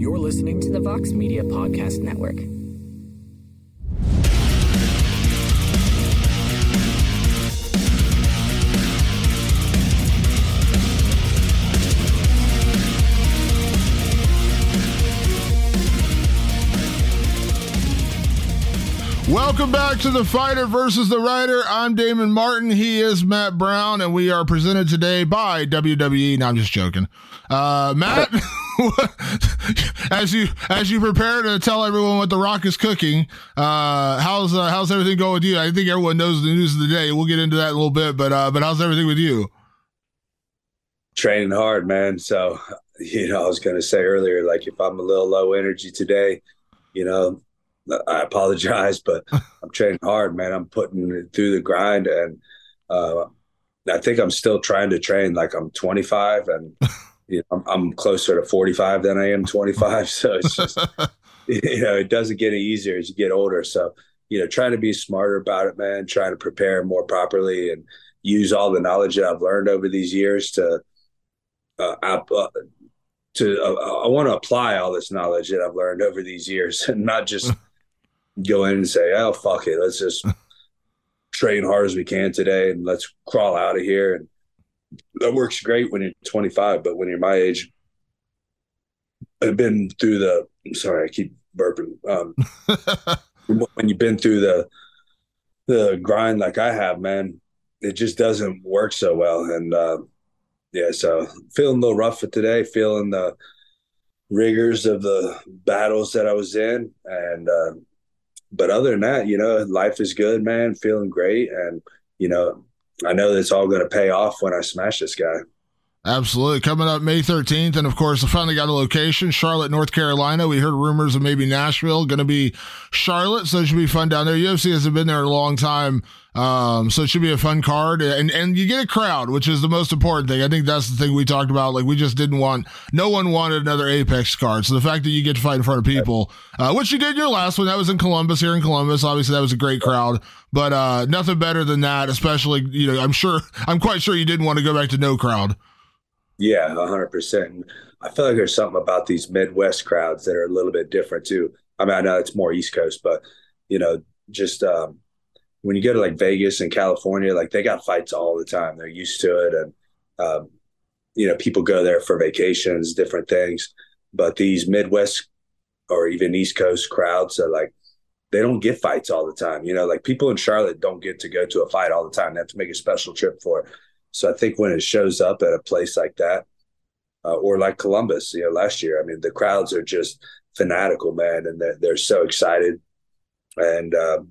You're listening to the Vox Media Podcast Network. Welcome back to the Fighter versus the Writer. I'm Damon Martin. He is Matt Brown, and we are presented today by WWE. No, I'm just joking. Uh, Matt, as you as you prepare to tell everyone what The Rock is cooking, uh, how's uh, how's everything going with you? I think everyone knows the news of the day. We'll get into that in a little bit, but uh, but how's everything with you? Training hard, man. So you know, I was going to say earlier, like if I'm a little low energy today, you know, I apologize, but I'm training hard, man. I'm putting it through the grind, and uh, I think I'm still trying to train like I'm 25, and you know, I'm, I'm, closer to 45 than I am 25. So it's just, you know, it doesn't get any easier as you get older. So you know, trying to be smarter about it, man. Trying to prepare more properly and use all the knowledge that I've learned over these years to. Uh, uh, to uh, I want to apply all this knowledge that I've learned over these years, and not just go in and say, "Oh fuck it, let's just train hard as we can today and let's crawl out of here." And that works great when you're 25, but when you're my age, I've been through the. Sorry, I keep burping. Um, when you've been through the the grind like I have, man, it just doesn't work so well. And uh, yeah, so feeling a little rough for today, feeling the rigors of the battles that I was in, and uh, but other than that, you know, life is good, man. Feeling great, and you know, I know that it's all going to pay off when I smash this guy. Absolutely. Coming up May 13th. And of course, I finally got a location, Charlotte, North Carolina. We heard rumors of maybe Nashville. Going to be Charlotte. So it should be fun down there. UFC hasn't been there a long time. Um, so it should be a fun card. And, and you get a crowd, which is the most important thing. I think that's the thing we talked about. Like, we just didn't want, no one wanted another Apex card. So the fact that you get to fight in front of people, uh, which you did your last one, that was in Columbus, here in Columbus. Obviously, that was a great crowd. But uh, nothing better than that, especially, you know, I'm sure, I'm quite sure you didn't want to go back to no crowd. Yeah, hundred percent. I feel like there's something about these Midwest crowds that are a little bit different too. I mean, I know it's more East Coast, but you know, just um, when you go to like Vegas and California, like they got fights all the time. They're used to it, and um, you know, people go there for vacations, different things. But these Midwest or even East Coast crowds are like they don't get fights all the time. You know, like people in Charlotte don't get to go to a fight all the time. They have to make a special trip for it. So I think when it shows up at a place like that, uh, or like Columbus, you know, last year, I mean, the crowds are just fanatical, man, and they're, they're so excited. And um,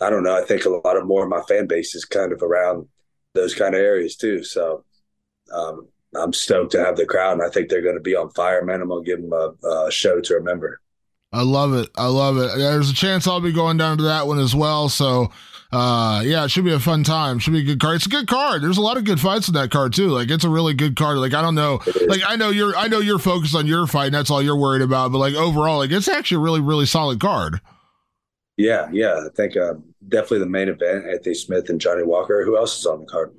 I don't know, I think a lot of more of my fan base is kind of around those kind of areas too. So um, I'm stoked to have the crowd, and I think they're going to be on fire, man. I'm going to give them a, a show to remember. I love it. I love it. There's a chance I'll be going down to that one as well. So uh, yeah, it should be a fun time. Should be a good card. It's a good card. There's a lot of good fights in that card too. Like it's a really good card. Like I don't know, like I know you're, I know you're focused on your fight, and that's all you're worried about. But like overall, like it's actually a really, really solid card. Yeah, yeah. I think uh, definitely the main event: Anthony Smith and Johnny Walker. Who else is on the card?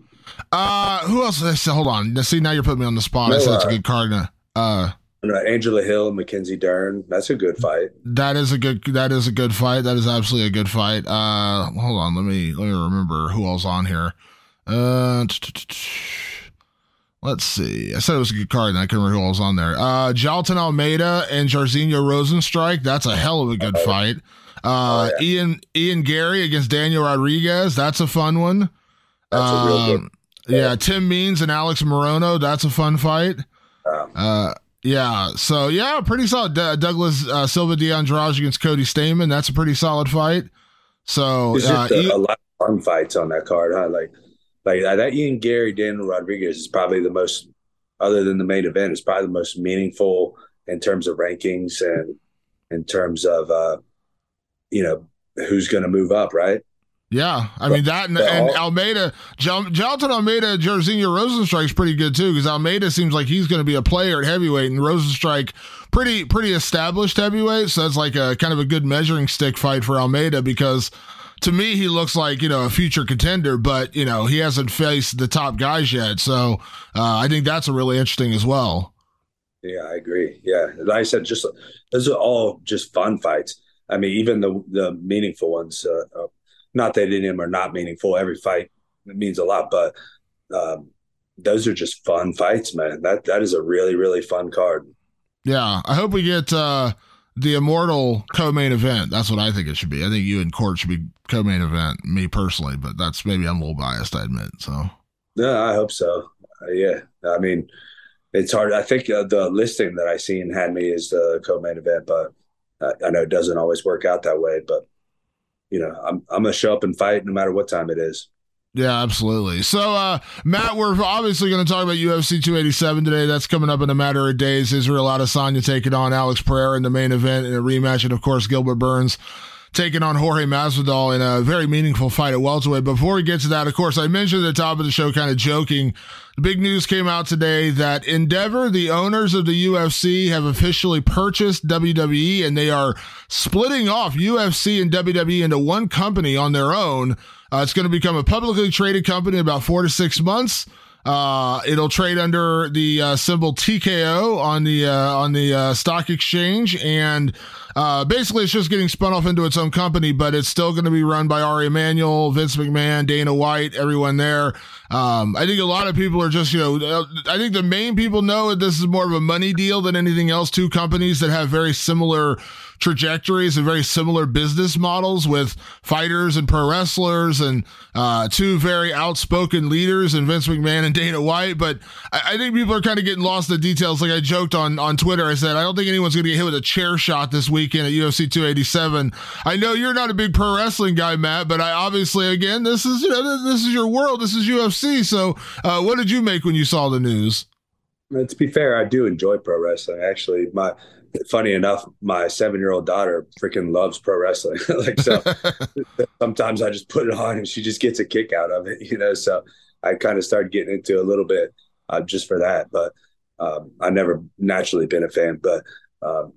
Uh, who else? Hold on. See, now you're putting me on the spot. No, I said it's a uh, good card. Uh, Angela Hill, Mackenzie Dern. That's a good fight. That is a good. That is a good fight. That is absolutely a good fight. Uh, hold on. Let me let me remember who else on here. Uh, let's see. I said it was a good card, and I couldn't remember who else on there. Uh, Jailton Almeida and Jairzinho Rozenstruik. That's a hell of a good fight. Uh, oh, yeah. Ian Ian Garry against Daniel Rodriguez. That's a fun one. That's a real good. Yeah, Tim Means and Alex Morono. That's a fun fight. Uh, yeah. So yeah, pretty solid. D- Douglas uh, Silva de Andrade against Cody Stamann. That's a pretty solid fight. So uh, a, a, lot of fun fights on that card, huh? Like, like that Ian Garry Daniel Rodriguez is probably the most, other than the main event, is probably the most meaningful in terms of rankings and in terms of, uh, you know, who's going to move up, right? Yeah, I mean that and, and Almeida, Jailton Almeida, Jairzinho Rozenstruik's pretty good too because Almeida seems like he's going to be a player at heavyweight, and Rozenstruik pretty pretty established heavyweight, so that's like a kind of a good measuring stick fight for Almeida because to me he looks like you know a future contender, but you know he hasn't faced the top guys yet, so uh, I think that's a really interesting as well. Yeah, I agree. Yeah, like I said, just those are all just fun fights. I mean, even the the meaningful ones. Uh, uh not that any of them are not meaningful. Every fight means a lot, but um, those are just fun fights, man. That that is a really really fun card. Yeah, I hope we get uh, the immortal co-main event. That's what I think it should be. I think you and Court should be co-main event. Me personally, but that's maybe I'm a little biased. I admit. So. Yeah, I hope so. Uh, yeah, I mean, it's hard. I think uh, the listing that I seen had me as the co-main event, but uh, I know it doesn't always work out that way. But you know, I'm I'm gonna show up and fight no matter what time it is. Yeah, absolutely. So, uh, Matt, we're obviously going to talk about UFC 287 today. That's coming up in a matter of days. Israel Adesanya taking on Alex Pereira in the main event in a rematch, and of course, Gilbert Burns taking on Jorge Masvidal in a very meaningful fight at welterweight. Before we get to that, of course, I mentioned at the top of the show, kind of joking. The big news came out today that Endeavor, the owners of the UFC, have officially purchased WWE and they are splitting off UFC and WWE into one company on their own. Uh, it's going to become a publicly traded company in about four to six months. Uh, it'll trade under the uh, symbol TKO on the uh, on the uh, stock exchange, and uh, basically it's just getting spun off into its own company. But it's still going to be run by Ari Emanuel, Vince McMahon, Dana White, everyone there. Um, I think a lot of people are just you know I think the main people know that this is more of a money deal than anything else. Two companies that have very similar trajectories and very similar business models with fighters and pro wrestlers and uh, two very outspoken leaders and Vince McMahon and Dana White. But I, I think people are kind of getting lost in the details. Like I joked on, on Twitter, I said, I don't think anyone's going to get hit with a chair shot this weekend at UFC 287. I know you're not a big pro wrestling guy, Matt, but I obviously, again, this is, you know, this is your world. This is UFC. So uh, what did you make when you saw the news? To be fair, I do enjoy pro wrestling. Actually, my funny enough, my seven year old daughter freaking loves pro wrestling. like so sometimes I just put it on and she just gets a kick out of it, you know. So I kind of started getting into a little bit uh, just for that. But um, I never naturally been a fan. But um,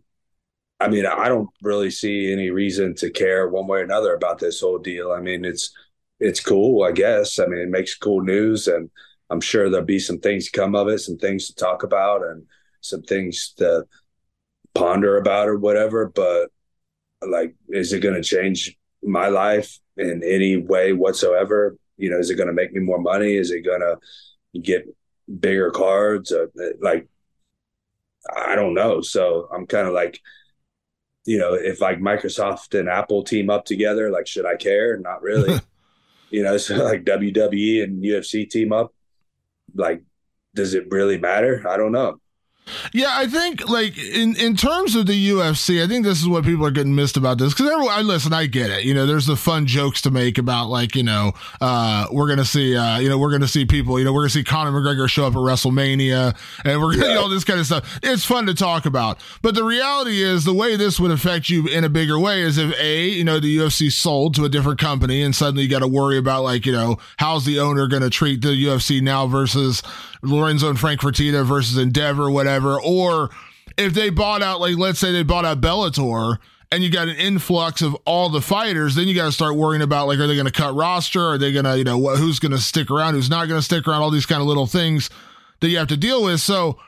I mean, I don't really see any reason to care one way or another about this whole deal. I mean, it's it's cool, I guess. I mean, it makes cool news, and I'm sure there'll be some things to come of it, some things to talk about, and some things to ponder about or whatever, but like, is it going to change my life in any way whatsoever? You know, is it going to make me more money? Is it going to get bigger cards? Or, like, I don't know. So I'm kind of like, you know, if like Microsoft and Apple team up together, like, should I care? Not really. you know, so like WWE and UFC team up, like, does it really matter? I don't know. Yeah, I think like in in terms of the UFC, I think this is what people are getting missed about this because everyone, I listen, I get it. You know, there's the fun jokes to make about like you know, uh, we're gonna see, uh, you know, we're gonna see people, you know, we're gonna see Conor McGregor show up at WrestleMania, and we're gonna yeah. all this kind of stuff. It's fun to talk about, but the reality is the way this would affect you in a bigger way is if a, you know, the UFC sold to a different company, and suddenly you got to worry about like you know, how's the owner gonna treat the UFC now versus Lorenzo and Frank Fertitta versus Endeavor, whatever. Or if they bought out, like, let's say they bought out Bellator and you got an influx of all the fighters, then you got to start worrying about, like, are they going to cut roster? Are they going to, you know, who's going to stick around? Who's not going to stick around? All these kind of little things that you have to deal with. So,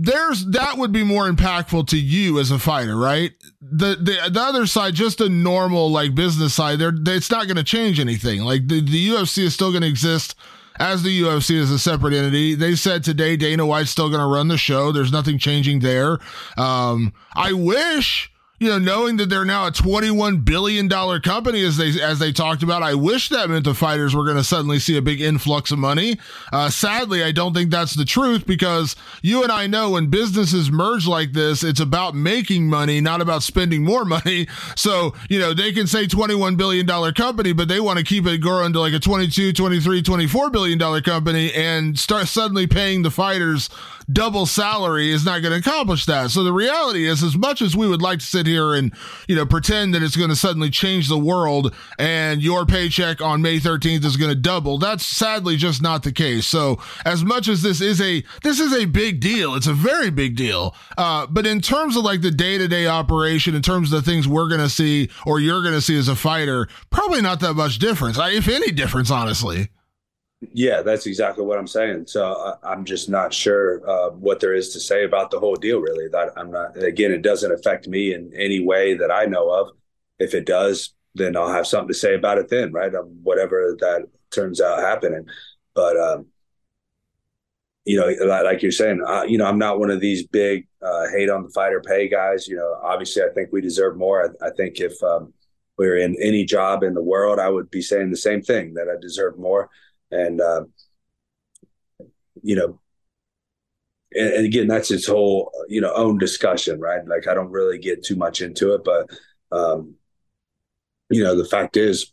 there's that would be more impactful to you as a fighter, right? The the the other side, just a normal like business side, there it's not going to change anything. Like the the UFC is still going to exist as the UFC is a separate entity. They said today Dana White's still going to run the show. There's nothing changing there. Um, I wish you know, knowing that they're now a $21 billion company as they, as they talked about, I wish that meant the fighters were going to suddenly see a big influx of money. Uh, sadly, I don't think that's the truth because you and I know when businesses merge like this, it's about making money, not about spending more money. So, you know, they can say $21 billion company, but they want to keep it growing to like a 22, 23, 24 billion dollar company and start suddenly paying the fighters double salary is not going to accomplish that. So the reality is, as much as we would like to sit here and, you know, pretend that it's going to suddenly change the world and your paycheck on May 13th is going to double, that's sadly just not the case. So as much as this is a, this is a big deal, it's a very big deal. Uh, but in terms of like the day to day operation, in terms of the things we're going to see or you're going to see as a fighter, probably not that much difference, if any difference, honestly. Yeah, that's exactly what I'm saying. So uh, I'm just not sure uh, what there is to say about the whole deal. Really, that I'm not. Again, it doesn't affect me in any way that I know of. If it does, then I'll have something to say about it then, right? Um, whatever that turns out happening. But um, you know, like you're saying, uh, you know, I'm not one of these big uh, hate on the fighter pay guys. You know, obviously, I think we deserve more. I, I think if um, we were in any job in the world, I would be saying the same thing that I deserve more and uh, you know and, and, again that's its whole you know own discussion right? Like i don't really get too much into it but um you know the fact is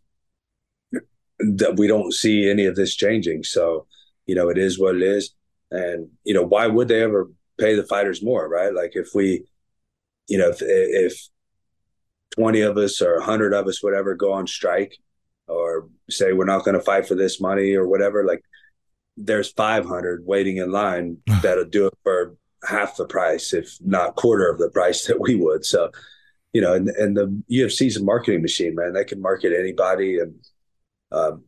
that we don't see any of this changing. So you know it is what it is. And you know why would they ever pay the fighters more right? Like if we you know if if 20 of us or 100 of us whatever go on strike or say we're not going to fight for this money or whatever like there's 500 waiting in line that'll do it for half the price if not quarter of the price that we would. So you know and, and the ufc's a marketing machine man. They can market anybody and um,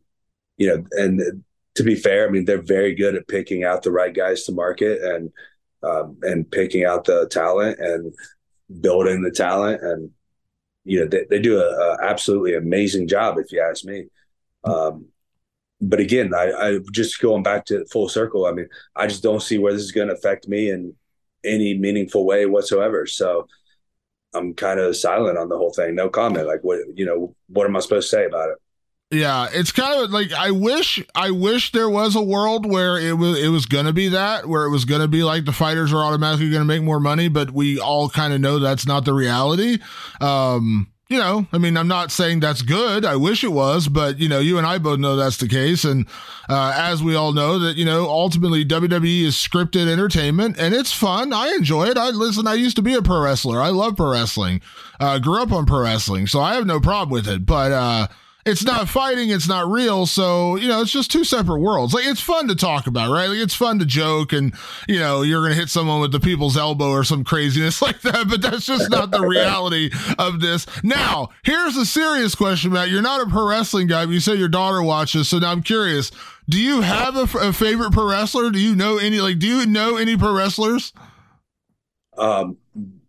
you know and to be fair i mean they're very good at picking out the right guys to market and um, and picking out the talent and building the talent. And you know they, they do a, a, absolutely amazing job if you ask me um, but again I, I just going back to full circle i mean i just don't see where this is going to affect me in any meaningful way whatsoever. So i'm kind of silent on the whole thing. No comment. Like what you know what am i supposed to say about it? Yeah, it's kind of like I wish I wish there was a world where it was it was gonna be that where it was gonna be like the fighters are automatically gonna make more money, but we all kind of know that's not the reality. Um, you know, I mean, I'm not saying that's good. I wish it was, but you know, you and I both know that's the case. And uh, as we all know, that you know, ultimately WWE is scripted entertainment, and it's fun. I enjoy it. I listen. I used to be a pro wrestler. I love pro wrestling. Uh, grew up on pro wrestling, so I have no problem with it. But uh, it's not fighting, it's not real. So, you know, it's just two separate worlds. Like it's fun to talk about, right? Like it's fun to joke and, you know, you're going to hit someone with the people's elbow or some craziness like that, but that's just not the reality of this. Now, here's a serious question, Matt. You're not a pro wrestling guy, but you said your daughter watches. So now I'm curious, do you have a, a favorite pro wrestler? Do you know any, like, do you know any pro wrestlers? Um,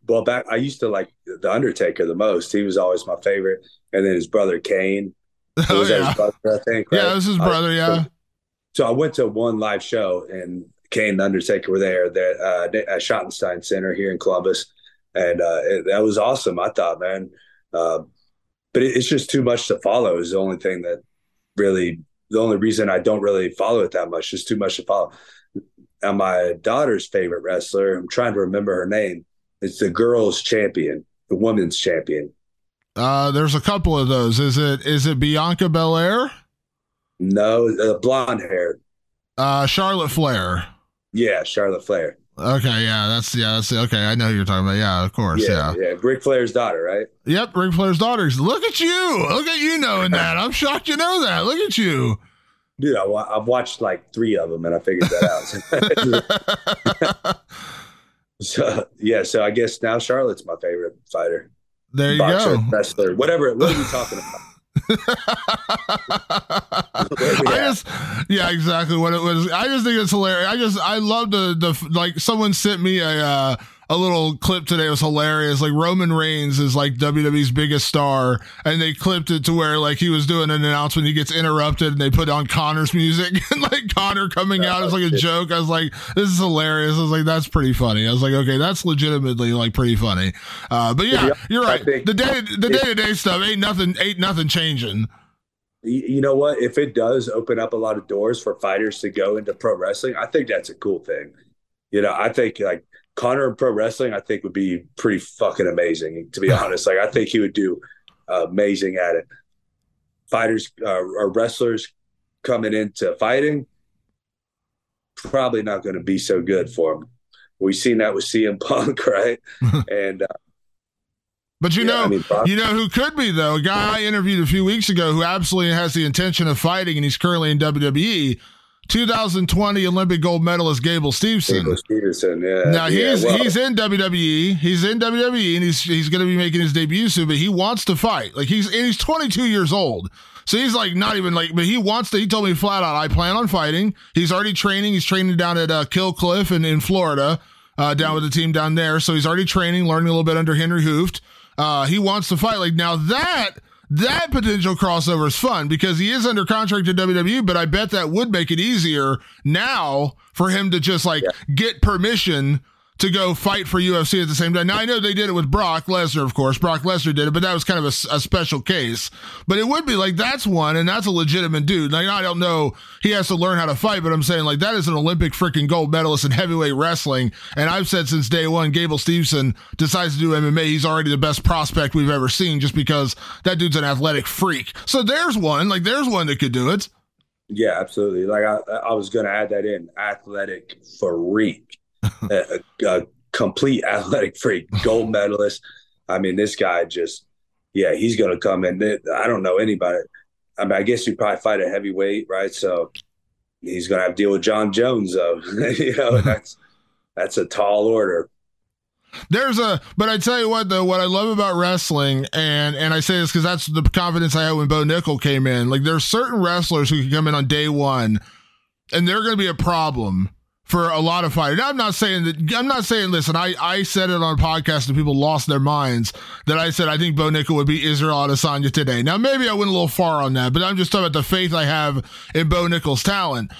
well, back I used to like the Undertaker the most. He was always my favorite, and then his brother Kane. Oh, was yeah. brother, I think. Right? Yeah, it was his brother. Uh, yeah. So, so, I went to one live show, and Kane and Undertaker were there that uh, at Schottenstein Center here in Columbus, and uh, it, that was awesome. I thought, man, uh, but it, it's just too much to follow. Is the only thing that really the only reason I don't really follow it that much. Just too much to follow. and my daughter's favorite wrestler, I'm trying to remember her name. It's the girls' champion, the women's champion. Uh, there's a couple of those. Is it is it Bianca Belair? No, uh, blonde hair. Uh, Charlotte Flair. Yeah, Charlotte Flair. Okay, yeah, that's yeah, that's okay. I know who you're talking about. Yeah, of course. Yeah, yeah. yeah. Ric Flair's daughter, right? Yep, Ric Flair's daughter. Look at you. Look at you knowing that. I'm shocked you know that. Look at you. Dude, I, have watched like three of them and I figured that out. so yeah, so I guess now Charlotte's my favorite fighter. There you Boxer, go. Wrestler, whatever. What are we talking about? I just, yeah, exactly what it was. I just think it's hilarious. I just, I love the the like. Someone sent me a uh, a little clip today. It was hilarious. Like Roman Reigns is like WWE's biggest star, and they clipped it to where like he was doing an announcement. He gets interrupted, and they put on Conor's music, and like Conor coming out is like a joke. I was like, this is hilarious. I was like, that's pretty funny. I was like, okay, that's legitimately like pretty funny. Uh, but yeah, you're right. The day the day to day stuff ain't nothing ain't nothing changing you know what? If it does open up a lot of doors for fighters to go into pro wrestling, I think that's a cool thing. You know, I think like Conor in pro wrestling, I think would be pretty fucking amazing. To be honest, like I think he would do amazing at it. Fighters uh, or wrestlers coming into fighting, probably not going to be so good for him. We've seen that with CM Punk, right? and uh, but you yeah, know, I mean, you know who could be though? A guy I interviewed a few weeks ago who absolutely has the intention of fighting, and he's currently in WWE. 2020 Olympic gold medalist Gable Steveson. Gable Steveson, yeah. Now yeah, he's well. he's in WWE. He's in WWE, and he's he's going to be making his debut soon. But he wants to fight. Like he's and he's 22 years old, so he's like not even like. But he wants to. He told me flat out, I plan on fighting. He's already training. He's training down at uh, Kill Cliff in in Florida, uh, down with the team down there. So he's already training, learning a little bit under Henry Hooft. Uh, he wants to fight. Like now that that potential crossover is fun because he is under contract to WWE, but I bet that would make it easier now for him to just like yeah. get permission to go fight for UFC at the same time. Now I know they did it with Brock Lesnar, of course. Brock Lesnar did it, but that was kind of a, a, special case. But it would be like that's one, and that's a legitimate dude. Like I don't know, he has to learn how to fight, but I'm saying like that is an Olympic freaking gold medalist in heavyweight wrestling. And I've said since day one, Gable Steveson decides to do MMA, he's already the best prospect we've ever seen, just because that dude's an athletic freak. So there's one, like there's one that could do it. Yeah, absolutely. Like I, I was going to add that in, athletic freak a, a complete athletic freak, gold medalist. I mean, this guy just, yeah, he's going to come in. I don't know anybody. I mean, I guess you probably fight a heavyweight, right? So he's going to have to deal with Jon Jones, though. you know, that's that's a tall order. There's a, but I tell you what though, what I love about wrestling, and and I say this because that's the confidence I had when Bo Nickal came in. Like there's certain wrestlers who can come in on day one, and they're going to be a problem for a lot of fighters. I'm not saying that. I'm not saying. Listen, I I said it on a podcast and people lost their minds that I said I think Bo Nickal would be Israel Adesanya today. Now maybe I went a little far on that, but I'm just talking about the faith I have in Bo Nickal's talent.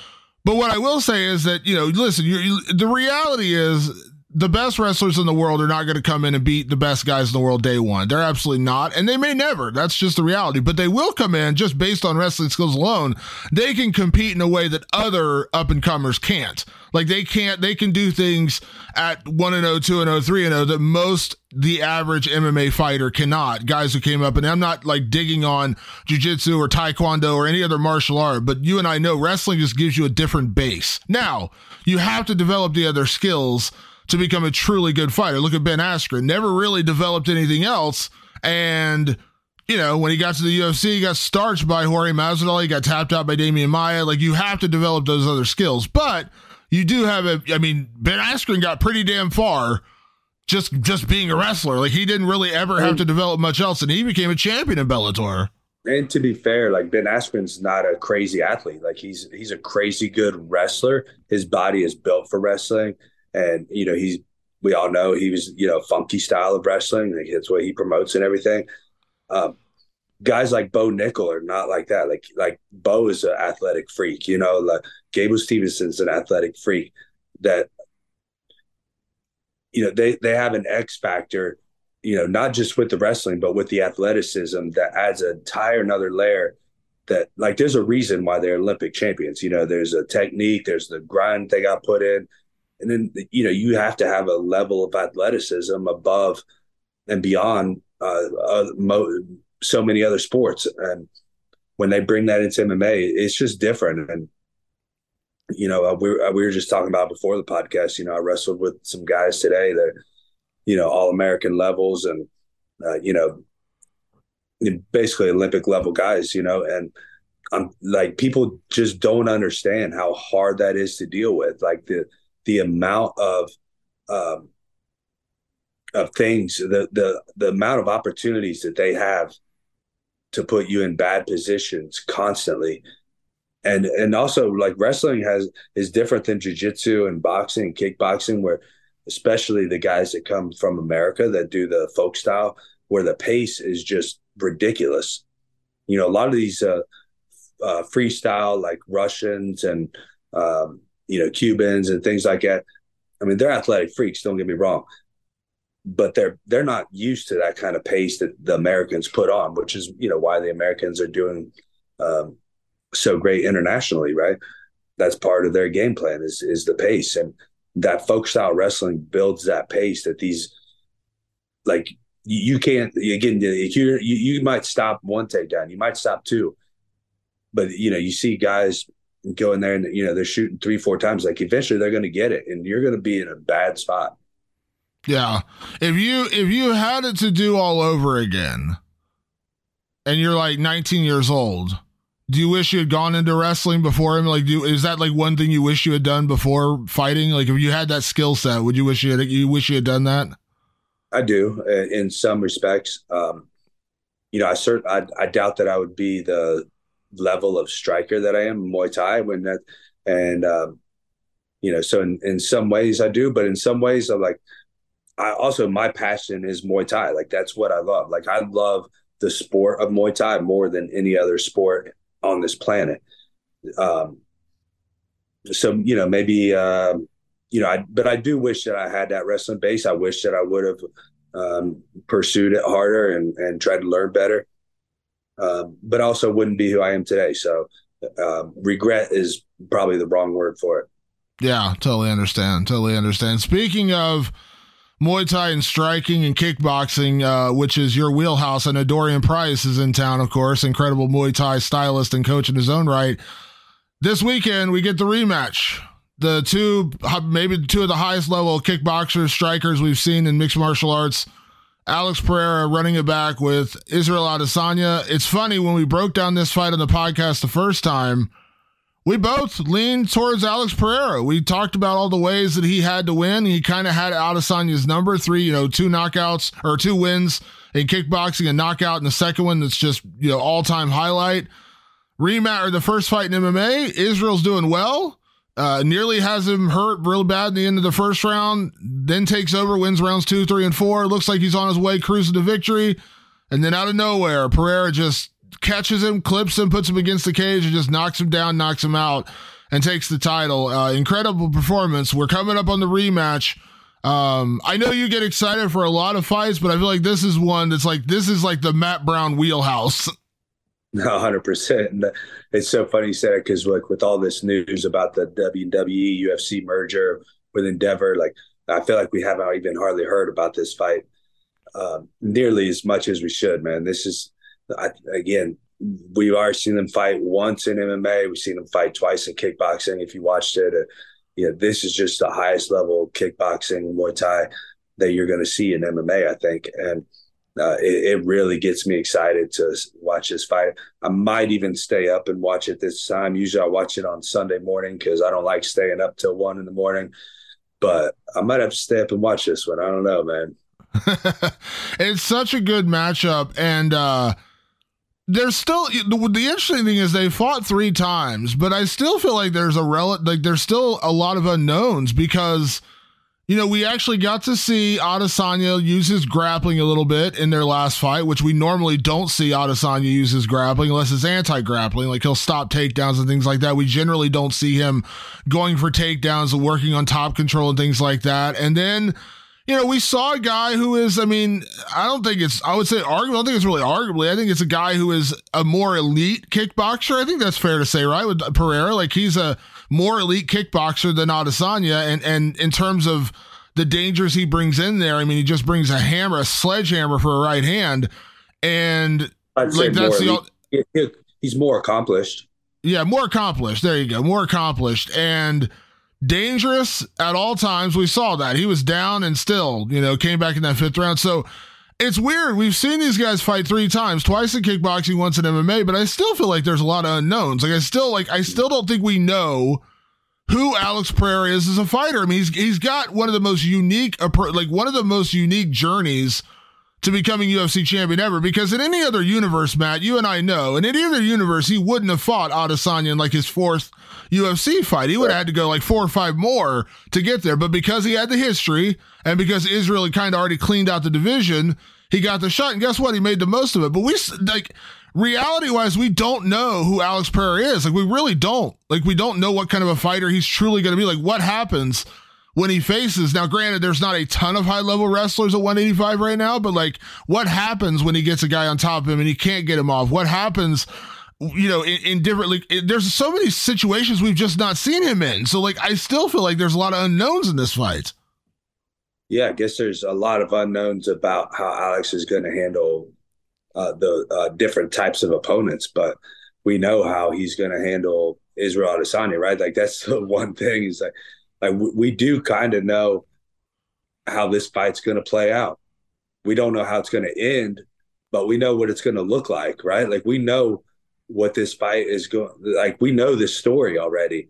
But what I will say is that you know, listen, you, the reality is the best wrestlers in the world are not going to come in and beat the best guys in the world day one. They're absolutely not. And they may never. That's just the reality. But they will come in just based on wrestling skills alone. They can compete in a way that other up and comers can't. Like they can't, they can do things at 1 and 0, 2 and 0, 3 and 0 that most the average MMA fighter cannot. Guys who came up, and I'm not like digging on jujitsu or taekwondo or any other martial art, but you and I know wrestling just gives you a different base. Now, you have to develop the other skills to become a truly good fighter. Look at Ben Askren, never really developed anything else. And, you know, when he got to the UFC, he got starched by Jorge Masvidal. He got tapped out by Demian Maya. Like, you have to develop those other skills. But you do have a, I mean, Ben Askren got pretty damn far just just being a wrestler. Like, he didn't really ever have to develop much else. And he became a champion in Bellator. And to be fair, like Ben Askren's not a crazy athlete. Like he's he's a crazy good wrestler. His body is built for wrestling and you know he's we all know he was you know funky style of wrestling. Like, that's what he promotes and everything. Um, guys like Bo Nickal are not like that. Like like Bo is an athletic freak. You know, like Gable Steveson's an athletic freak. That you know they they have an X factor. You know, not just with the wrestling, but with the athleticism that adds an entire another layer that like there's a reason why they're Olympic champions. You know, there's a technique, there's the grind they got put in, and then you know you have to have a level of athleticism above and beyond uh, uh, mo- so many other sports. And when they bring that into MMA, it's just different. And you know, uh, we uh, we were just talking about before the podcast. You know, I wrestled with some guys today that you know all American levels and uh, you know basically Olympic level guys. You know, and I'm like people just don't understand how hard that is to deal with. Like the the amount of um, of things, the the the amount of opportunities that they have to put you in bad positions constantly. And and also like wrestling has is different than jujitsu and boxing and kickboxing, where especially the guys that come from America that do the folk style, where the pace is just ridiculous. You know, a lot of these uh, uh, freestyle like Russians and um, you know Cubans and things like that. I mean, they're athletic freaks. Don't get me wrong, but they're they're not used to that kind of pace that the Americans put on, which is you know why the Americans are doing um, so great internationally, right? That's part of their game plan is is the pace, and that folk style wrestling builds that pace that these like you, can't again you you might stop one takedown, you might stop two, but you know you see guys go in there and you know they're shooting three four times like eventually they're going to get it and you're going to be in a bad spot yeah. If you if you had it to do all over again and you're like 19 years old, do you wish you had gone into wrestling before him? Like do is that like one thing you wish you had done before fighting? Like if you had that skill set, would you wish you had you wish you had done that? I do in some respects. Um, you know, I cert I, I doubt that I would be the level of striker that I am Muay Thai when that and um, you know, so in, in some ways I do, but in some ways I'm like I also my passion is Muay Thai. Like that's what I love. Like I love the sport of Muay Thai more than any other sport on this planet. Um, so you know maybe uh, you know I but I do wish that I had that wrestling base. I wish that I would have um, pursued it harder and and tried to learn better. Um, but also wouldn't be who I am today. So um, regret is probably the wrong word for it. Yeah, totally understand. Totally understand. Speaking of Muay Thai and striking and kickboxing, uh, which is your wheelhouse. I know Dorian Price is in town, of course, incredible Muay Thai stylist and coach in his own right. This weekend, we get the rematch. The two, maybe two of the highest level kickboxers, strikers we've seen in mixed martial arts. Alex Pereira running it back with Israel Adesanya. It's funny when we broke down this fight on the podcast the first time we both leaned towards Alex Pereira. We talked about all the ways that he had to win. He kind of had Adesanya's number three, you know, two knockouts or two wins in kickboxing, a knockout, and the second one that's just, you know, all time highlight. Rematch or the first fight in MMA, Israel's doing well. Uh, nearly has him hurt real bad in the end of the first round, then takes over, wins rounds two, three, and four. Looks like he's on his way cruising to victory. And then out of nowhere, Pereira just catches him, clips him, puts him against the cage, and just knocks him down, knocks him out, and takes the title. Uh, incredible performance. We're coming up on the rematch. Um, I know you get excited for a lot of fights, but I feel like this is one that's like this is like the Matt Brown wheelhouse. Hundred percent. It's so funny you said it because like with all this news about the WWE UFC merger with Endeavor, like I feel like we haven't even hardly heard about this fight um, nearly as much as we should. Man, this is I, again, we've already seen them fight once in MMA. We've seen them fight twice in kickboxing. If you watched it, uh, you know, this is just the highest level kickboxing Muay Thai that you're going to see in MMA, I think. And uh, it, it, really gets me excited to watch this fight. I might even stay up and watch it this time. Usually I watch it on Sunday morning because I don't like staying up till one in the morning. But I might have to stay up and watch this one. I don't know, man. it's such a good matchup. And, uh, there's still the, the, interesting thing is they fought three times, but I still feel like there's a rel like there's still a lot of unknowns because you know we actually got to see Adesanya use his grappling a little bit in their last fight, which we normally don't see Adesanya use his grappling unless it's anti-grappling, like he'll stop takedowns and things like that. We generally don't see him going for takedowns and working on top control and things like that. And then you know, we saw a guy who is, I mean, I don't think it's, I would say arguably, I don't think it's really arguably. I think it's a guy who is a more elite kickboxer. I think that's fair to say, right? With Pereira, like he's a more elite kickboxer than Adesanya. And, and in terms of the dangers he brings in there, I mean, he just brings a hammer, a sledgehammer for a right hand. And like that's the, he's more accomplished. Yeah, more accomplished. There you go. More accomplished. And, dangerous at all times. We saw that. He was down and still, you know, came back in that fifth round. So it's weird. We've seen these guys fight three times, twice in kickboxing, once in MMA, but I still feel like there's a lot of unknowns. Like I still like I still don't think we know who Alex Pereira is as a fighter. I mean, he's he's got one of the most unique like one of the most unique journeys to becoming UFC champion ever. Because in any other universe, Matt, you and I know, in any other universe, he wouldn't have fought Adesanya in like his fourth UFC fight. He would have had to go like four or five more to get there. But because he had the history and because Israel had kind of already cleaned out the division, he got the shot. And guess what? He made the most of it. But we like reality wise, we don't know who Alex Pereira is. Like we really don't. Like we don't know what kind of a fighter he's truly going to be. Like what happens when he faces now granted there's not a ton of high level wrestlers at 185 right now but like what happens when he gets a guy on top of him and he can't get him off what happens you know, in, in different like there's so many situations we've just not seen him in. So like I still feel like there's a lot of unknowns in this fight. Yeah, I guess there's a lot of unknowns about how Alex is going to handle uh, the uh, different types of opponents, but we know how he's going to handle Israel Adesanya, right? Like that's the one thing. He's like, like we do kind of know how this fight's going to play out. We don't know how it's going to end, but we know what it's going to look like, right? Like we know what this fight is going like we know this story already.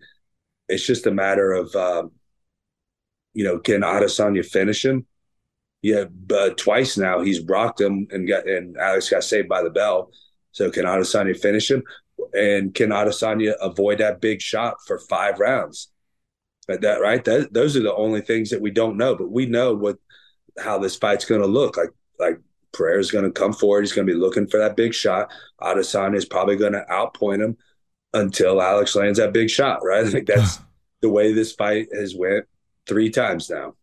It's just a matter of um, you know can Adesanya finish him? Yeah but twice now he's rocked him and got and Alex got saved by the bell. So can Adesanya finish him? And can Adesanya avoid that big shot for five rounds but that right that, those are the only things that we don't know but we know what how this fight's going to look like like Pereira is going to come forward. He's going to be looking for that big shot. Adesanya is probably going to outpoint him until Alex lands that big shot, right? I think that's the way this fight has went three times now.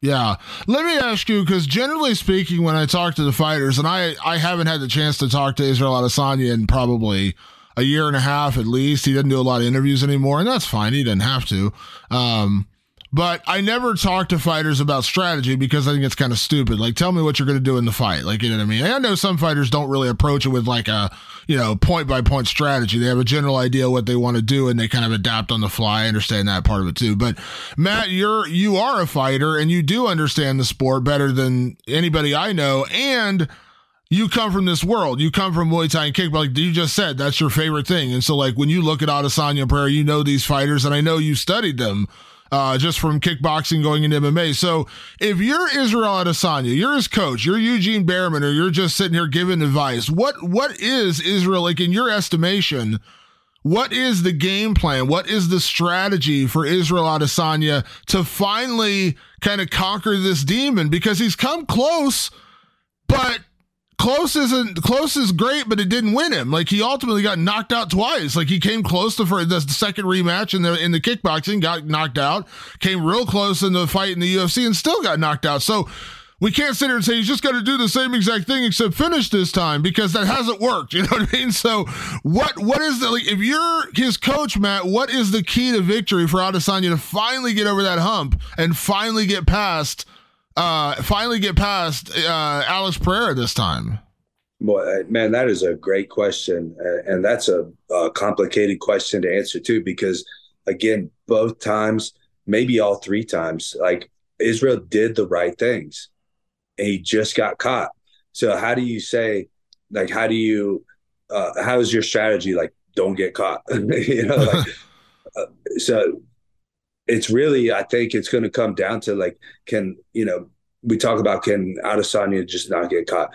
Yeah. Let me ask you, because generally speaking, when I talk to the fighters, and I, I haven't had the chance to talk to Israel Adesanya in probably a year and a half at least. He doesn't do a lot of interviews anymore, and that's fine. He doesn't have to. Um, but I never talk to fighters about strategy because I think it's kind of stupid. Like, tell me what you're going to do in the fight. Like, you know what I mean? I know some fighters don't really approach it with like a, you know, point by point strategy. They have a general idea what they want to do and they kind of adapt on the fly. I understand that part of it too. But Matt, you're, you are a fighter and you do understand the sport better than anybody I know. And, you come from this world. You come from Muay Thai and kickboxing. Like you just said, that's your favorite thing. And so, like when you look at Adesanya Pereira, you know these fighters, and I know you studied them uh, just from kickboxing going into MMA. So if you're Israel Adesanya, you're his coach, you're Eugene Bareman, or you're just sitting here giving advice, what what is Israel like in your estimation? What is the game plan? What is the strategy for Israel Adesanya to finally kind of conquer this demon? Because he's come close, but close isn't close is great, but it didn't win him. Like he ultimately got knocked out twice. Like he came close to for the second rematch in the in the kickboxing, got knocked out. Came real close in the fight in the UFC and still got knocked out. So we can't sit here and say he's just got to do the same exact thing except finish this time because that hasn't worked. You know what I mean? So what what is the like if you're his coach, Matt? What is the key to victory for Adesanya to finally get over that hump and finally get past? Uh, finally get past uh, Alex Pereira this time? Boy, man, that is a great question, and that's a, a complicated question to answer too. Because again, both times, maybe all three times, like Israel did the right things, and he just got caught. So how do you say, like, how do you, uh, how is your strategy? Like, don't get caught. you know, like, uh, so it's really, I think it's going to come down to like, can, you know, we talk about can Adesanya just not get caught.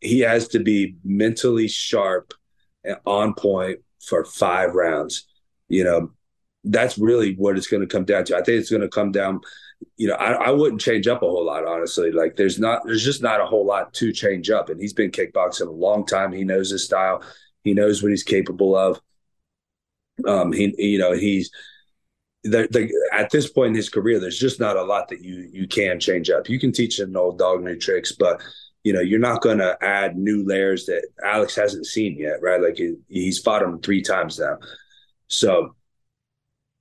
He has to be mentally sharp and on point for five rounds. You know, that's really what it's going to come down to. I think it's going to come down. You know, I, I wouldn't change up a whole lot, honestly. Like, there's not, there's just not a whole lot to change up. And he's been kickboxing a long time. He knows his style. He knows what he's capable of. Um, he, you know, he's the, the, at this point in his career, there's just not a lot that you you can change up. You can teach an old dog new tricks, but you know you're not going to add new layers that Alex hasn't seen yet, right? Like he, he's fought him three times now, so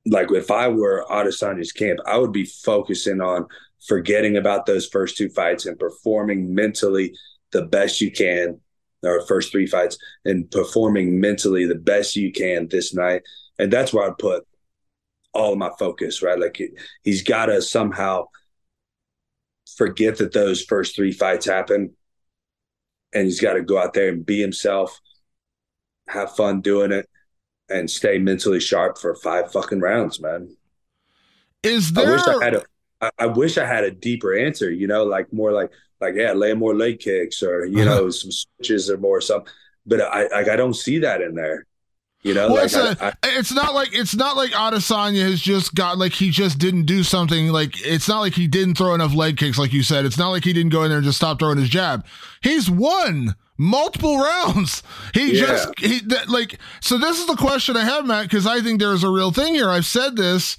like if I were Adesanya's camp, I would be focusing on forgetting about those first two fights and performing mentally the best you can, or first three fights, and performing mentally the best you can this night. And that's where I'd put all of my focus, right? Like he's got to somehow forget that those first three fights happen and he's got to go out there and be himself, have fun doing it, and stay mentally sharp for five fucking rounds, man. Is there? I wish I had a. I, I wish I had a deeper answer. You know, like more like like yeah, lay more leg kicks or you uh-huh. know some switches or more something. But I like I don't see that in there. You know, well, like it's, I, it's, not like it's not like Adesanya has just got like he just didn't do something like it's not like he didn't throw enough leg kicks like you said. It's not like he didn't go in there and just stop throwing his jab. He's won multiple rounds. He yeah. just he like so. This is the question I have, Matt, because I think there's a real thing here. I've said this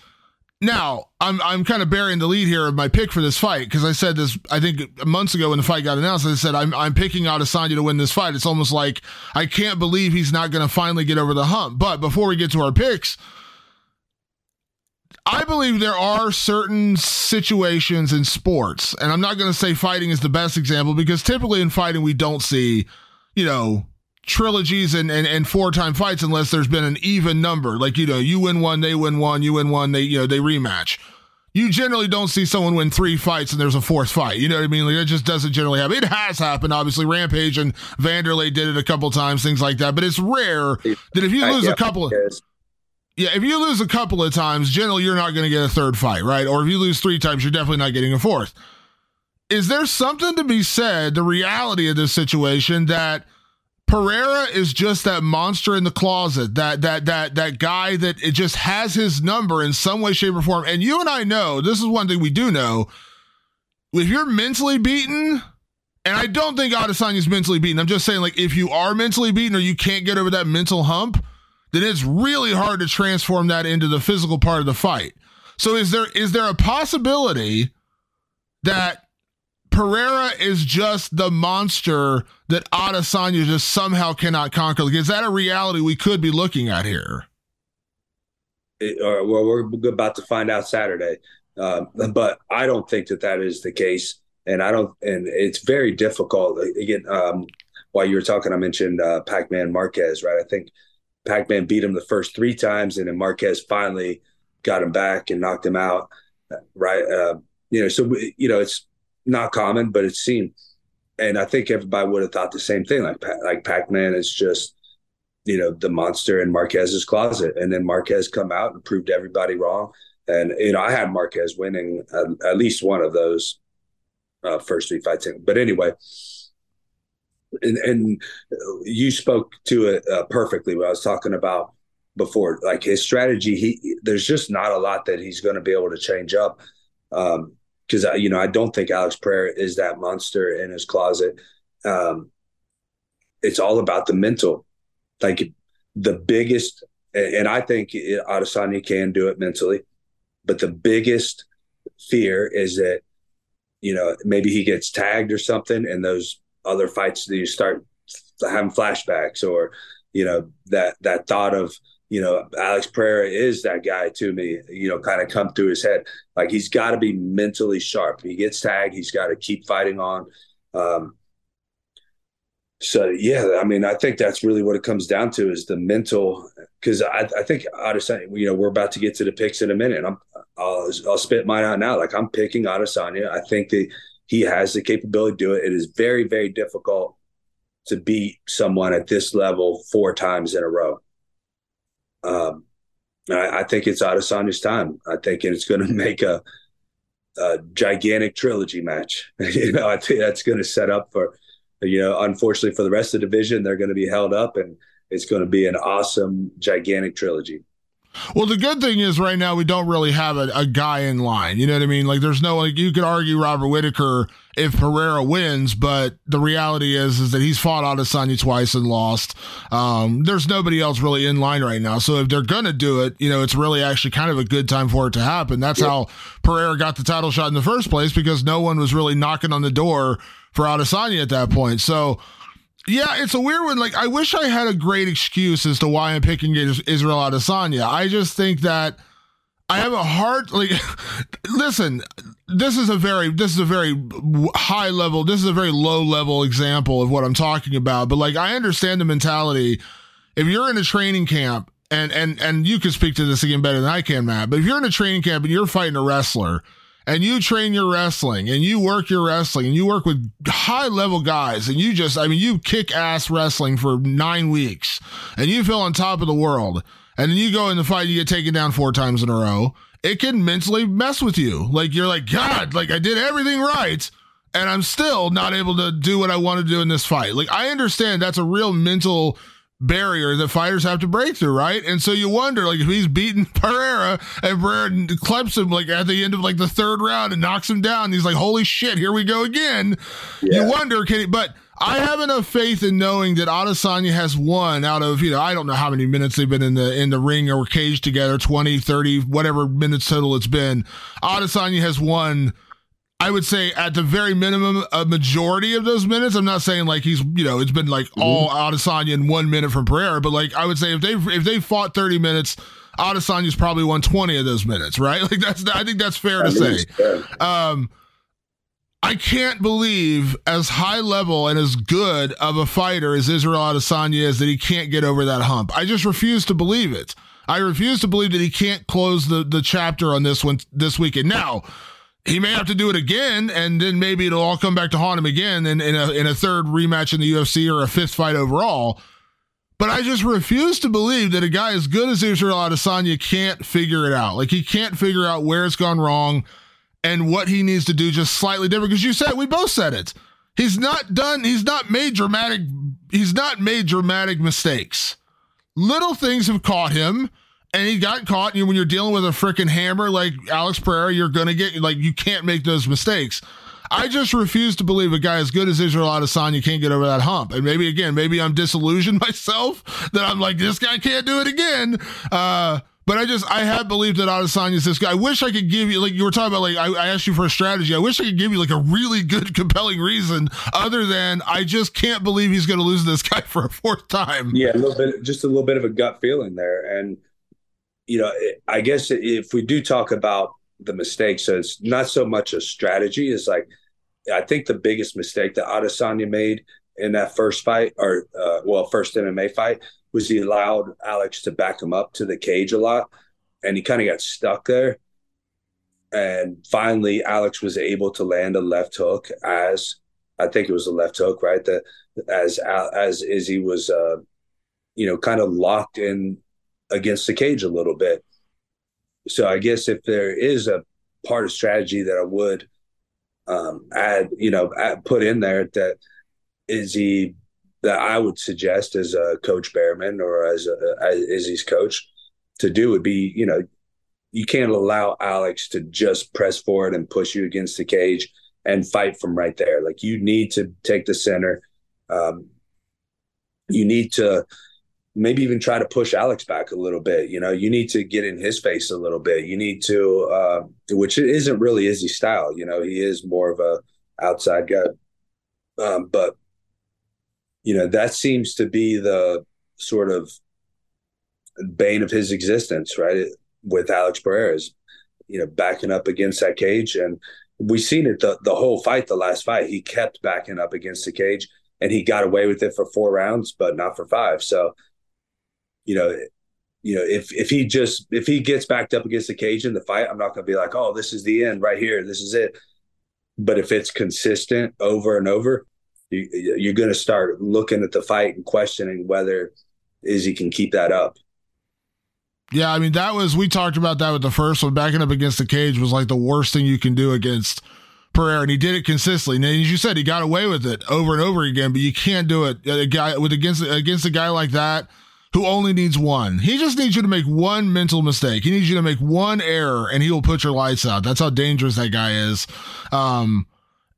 now, I'm I'm kind of burying the lead here of my pick for this fight because I said this I think months ago when the fight got announced. I said I'm I'm picking Adesanya to win this fight. It's almost like I can't believe he's not going to finally get over the hump. But before we get to our picks, I believe there are certain situations in sports, and I'm not going to say fighting is the best example because typically in fighting we don't see, you know, trilogies and, and, and four time fights unless there's been an even number. Like, you know, you win one, they win one, you win one, they, you know, they rematch. You generally don't see someone win three fights and there's a fourth fight. You know what I mean? Like it just doesn't generally happen. It has happened, obviously. Rampage and Vanderlei did it a couple times, things like that. But it's rare that if you lose a couple of yeah, if you lose a couple of times, generally you're not going to get a third fight, right? Or if you lose three times, you're definitely not getting a fourth. Is there something to be said, the reality of this situation, that Pereira is just that monster in the closet, that that that that guy that it just has his number in some way, shape, or form. And you and I know this is one thing we do know. If you're mentally beaten, and I don't think is mentally beaten. I'm just saying, like, if you are mentally beaten or you can't get over that mental hump, then it's really hard to transform that into the physical part of the fight. So is there is there a possibility that Pereira is just the monster that Adesanya just somehow cannot conquer. Like, is that a reality we could be looking at here? It, uh, well, we're about to find out Saturday, um, but I don't think that that is the case, and I don't. And it's very difficult. Again, um, while you were talking, I mentioned uh, Pac-Man Marquez, right? I think Pac-Man beat him the first three times, and then Marquez finally got him back and knocked him out, right? Uh, you know, so you know, it's not common, but it's seen. And I think everybody would have thought the same thing. Like like Pac Man is just, you know, the monster in Marquez's closet, and then Marquez come out and proved everybody wrong. And you know, I had Marquez winning at, at least one of those uh, first three fights. But anyway, and, and you spoke to it uh, perfectly. What I was talking about before, like his strategy, he there's just not a lot that he's going to be able to change up. Um, because you know I don't think Alex Pereira is that monster in his closet. Um, it's all about the mental, like the biggest, and I think Adesanya can do it mentally, but the biggest fear is that you know maybe he gets tagged or something, and those other fights that you start having flashbacks, or you know that that thought of you know, Alex Pereira is that guy to me, you know, kind of come through his head. Like he's got to be mentally sharp. He gets tagged, he's got to keep fighting on. Um, so yeah, I mean, I think that's really what it comes down to is the mental. Because I, I think Adesanya, you know, we're about to get to the picks in a minute. I'm, I'll, I'll spit mine out now. Like I'm picking Adesanya. I think that he has the capability to do it. It is very, very difficult to beat someone at this level four times in a row. Um, I, I, think it's Adesanya's time. I think it's going to make a, a, gigantic trilogy match. you know, I think that's going to set up for, you know, unfortunately for the rest of the division, they're going to be held up, and it's going to be an awesome, gigantic trilogy. Well, the good thing is right now we don't really have a, a, guy in line. You know what I mean? Like, there's no like you could argue Robert Whitaker if Pereira wins, but the reality is is that he's fought Adesanya twice and lost. Um, there's nobody else really in line right now. So if they're gonna do it, you know, it's really actually kind of a good time for it to happen. That's yeah. how Pereira got the title shot in the first place because no one was really knocking on the door for Adesanya at that point. So yeah, it's a weird one. Like, I wish I had a great excuse as to why I'm picking Israel Adesanya. I just think that I have a hard like. listen, this is a very this is a very high level. This is a very low level example of what I'm talking about. But like, I understand the mentality. If you're in a training camp, and and and you can speak to this again better than I can, Matt. But if you're in a training camp and you're fighting a wrestler and you train your wrestling and you work your wrestling and you work with high level guys and you just, I mean, you kick ass wrestling for nine weeks and you feel on top of the world. And then you go in the fight, and you get taken down four times in a row. It can mentally mess with you. Like you're like, God, like I did everything right. And I'm still not able to do what I want to do in this fight. Like I understand that's a real mental barrier that fighters have to break through, right? And so you wonder, like, if he's beating Pereira and Pereira clips him like at the end of like the third round and knocks him down, he's like, "Holy shit, here we go again." Yeah. You wonder, can he? But I have enough faith in knowing that Adesanya has won out of, you know, I don't know how many minutes they've been in the in the ring or cage together, 20, 30, whatever minutes total it's been. Adesanya has won I would say at the very minimum, a majority of those minutes. I'm not saying like he's, you know, it's been like mm-hmm. all Adesanya in one minute from Pereira, but like I would say if they if they fought 30 minutes, Adesanya's probably won 20 of those minutes, right? Like that's I think that's fair to say. Um, I can't believe as high level and as good of a fighter as Israel Adesanya is that he can't get over that hump. I just refuse to believe it. I refuse to believe that he can't close the the chapter on this one this weekend. Now he may have to do it again, and then maybe it'll all come back to haunt him again in, in, a, in a third rematch in the UFC or a fifth fight overall. But I just refuse to believe that a guy as good as Israel Adesanya can't figure it out. Like he can't figure out where it's gone wrong and what he needs to do just slightly different. Because you said we both said it. He's not done. He's not made dramatic. He's not made dramatic mistakes. Little things have caught him and he got caught. And when you're dealing with a freaking hammer like Alex Pereira, you're gonna get like you can't make those mistakes. I just refuse to believe a guy as good as Israel Adesanya can't get over that hump. And maybe again, maybe I'm disillusioned myself that I'm like this guy can't do it again. Uh, but I just I have believed that Adesanya is this guy. I wish I could give you like you were talking about like I, I, asked you for a strategy. I wish I could give you like a really good compelling reason other than I just can't believe he's going to lose this guy for a fourth time. Yeah, a little bit, just a little bit of a gut feeling there, and you know, I guess if we do talk about the mistakes, so it's not so much a strategy. It's like I think the biggest mistake that Adesanya made in that first fight, or uh, well, first MMA fight, was he allowed Alex to back him up to the cage a lot, and he kind of got stuck there. And finally, Alex was able to land a left hook as I think it was a left hook, right? That as as Izzy was, uh, you know, kind of locked in against the cage a little bit. So I guess if there is a part of strategy that I would um, add, you know, add, put in there that he that I would suggest as a coach Bareman or as a, as Izzy's coach to do would be, you know, you can't allow Alex to just press forward and push you against the cage and fight from right there. Like you need to take the center. Um, you need to maybe even try to push Alex back a little bit. You know, you need to get in his face a little bit. You need to, uh, which isn't really Izzy style. You know, he is more of a outside guy, um, but you know that seems to be the sort of bane of his existence, right? With Alex Pereira, you know, backing up against that cage, and we've seen it the the whole fight. The last fight, he kept backing up against the cage. And he got away with it for four rounds, but not for five. So you know, you know, if if he just if he gets backed up against the cage in the fight, I'm not going to be like, oh, this is the end right here, this is it. But if it's consistent over and over, you, you're going to start looking at the fight and questioning whether Izzy can keep that up. Yeah, I mean that was we talked about that with the first one. Backing up against the cage was like the worst thing you can do against Pereira, and he did it consistently. And as you said, he got away with it over and over again. But you can't do it a guy with against against a guy like that who only needs one. He just needs you to make one mental mistake. He needs you to make one error and he will put your lights out. That's how dangerous that guy is. Um,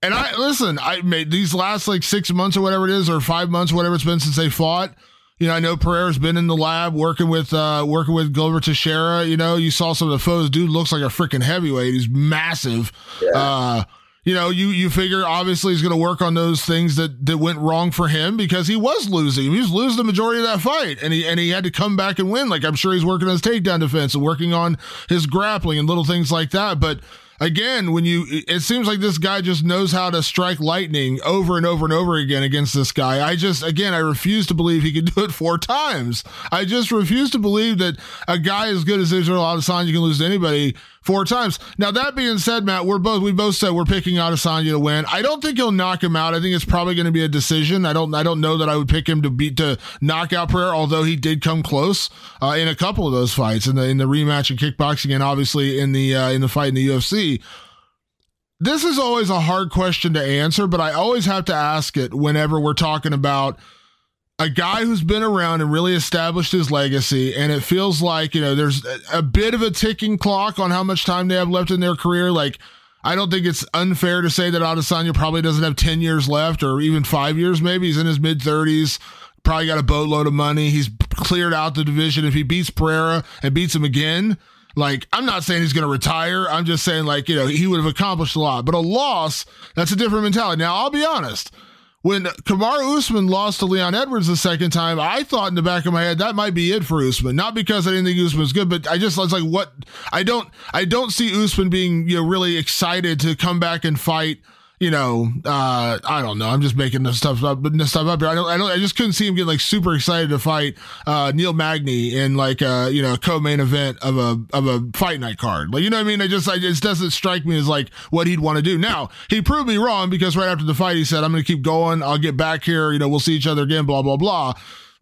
And I listen, I made these last like six months or whatever it is, or five months, whatever it's been since they fought. You know, I know Pereira's been in the lab working with uh working with Glover Teixeira. You know, you saw some of the photos. Dude looks like a freaking heavyweight. He's massive. Yeah. Uh you know, you you figure obviously he's going to work on those things that that went wrong for him because he was losing. He was losing the majority of that fight, and he and he had to come back and win. Like I'm sure he's working on his takedown defense and working on his grappling and little things like that. But again, when you, it seems like this guy just knows how to strike lightning over and over and over again against this guy. I just, again, I refuse to believe he could do it four times. I just refuse to believe that a guy as good as Israel Adesanya can lose to anybody four times. Now that being said, Matt, we're both we both said we're picking Adesanya to win. I don't think he'll knock him out. I think it's probably going to be a decision. I don't I don't know that I would pick him to beat to knock out Pereira, although he did come close uh, in a couple of those fights in the in the rematch in kickboxing and obviously in the uh, in the fight in the UFC. This is always a hard question to answer, but I always have to ask it whenever we're talking about a guy who's been around and really established his legacy. And it feels like, you know, there's a, bit of a ticking clock on how much time they have left in their career. Like, I don't think it's unfair to say that Adesanya probably doesn't have 10 years left or even five years, maybe. He's in his mid 30s, probably got a boatload of money. He's cleared out the division. If he beats Pereira and beats him again, like, I'm not saying he's going to retire. I'm just saying, like, you know, he would have accomplished a lot. But a loss, that's a different mentality. Now, I'll be honest when Kamaru Usman lost to Leon Edwards the second time, I thought in the back of my head that might be it for Usman. Not because I didn't think Usman was good, but I just was like, what? I don't, I don't see Usman being you know really excited to come back and fight you know, uh, I don't know. I'm just making this stuff up, this stuff up here. I don't, I don't, I just couldn't see him getting like super excited to fight, uh, Neil Magny in like a, you know, co-main event of a, of a fight night card. Like, you know what I mean? I just, I, it doesn't strike me as like what he'd want to do. Now, he proved me wrong because right after the fight, he said, I'm going to keep going. I'll get back here. You know, we'll see each other again, blah, blah, blah.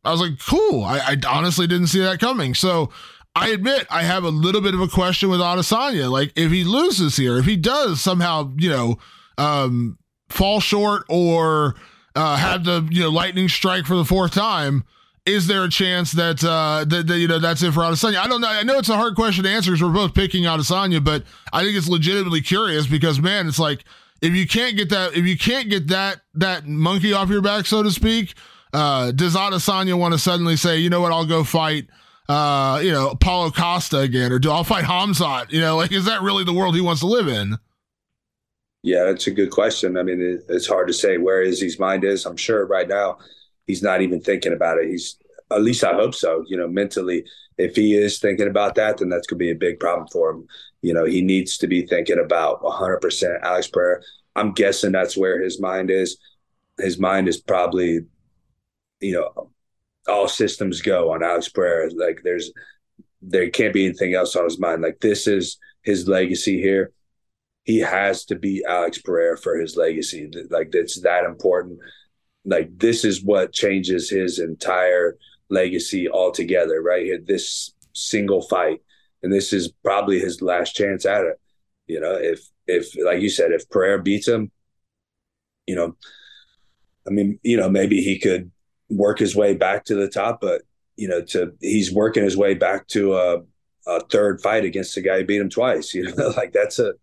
I was like, cool. I, I honestly didn't see that coming. So, I admit I have a little bit of a question with Adesanya. Like if he loses here, if he does somehow, you know, um, fall short or uh, have the you know lightning strike for the fourth time, is there a chance that, uh, that, that you know that's it for Adesanya? I don't know. I know it's a hard question to answer because we're both picking Adesanya, but I think it's legitimately curious because man, it's like if you can't get that if you can't get that that monkey off your back, so to speak, uh, does Adesanya want to suddenly say, you know what, I'll go fight? Uh, you know, Paulo Costa again, or do I'll fight Hamzat? You know, like is that really the world he wants to live in? Yeah, that's a good question. I mean, it, it's hard to say where his mind is. I'm sure right now he's not even thinking about it. He's at least I hope so. You know, mentally, if he is thinking about that, then that's going to be a big problem for him. You know, he needs to be thinking about 100% Alex Pereira. I'm guessing that's where his mind is. His mind is probably, you know, all systems go on Alex Pereira. Like there's, there can't be anything else on his mind. Like this is his legacy here he has to beat Alex Pereira for his legacy. Like it's that important. Like this is what changes his entire legacy altogether, right? This single fight, and this is probably his last chance at it. You know, if if like you said, if Pereira beats him, you know, I mean, you know, maybe he could work his way back to the top, but you know, to he's working his way back to a, a third fight against the guy who beat him twice. You know, like that's a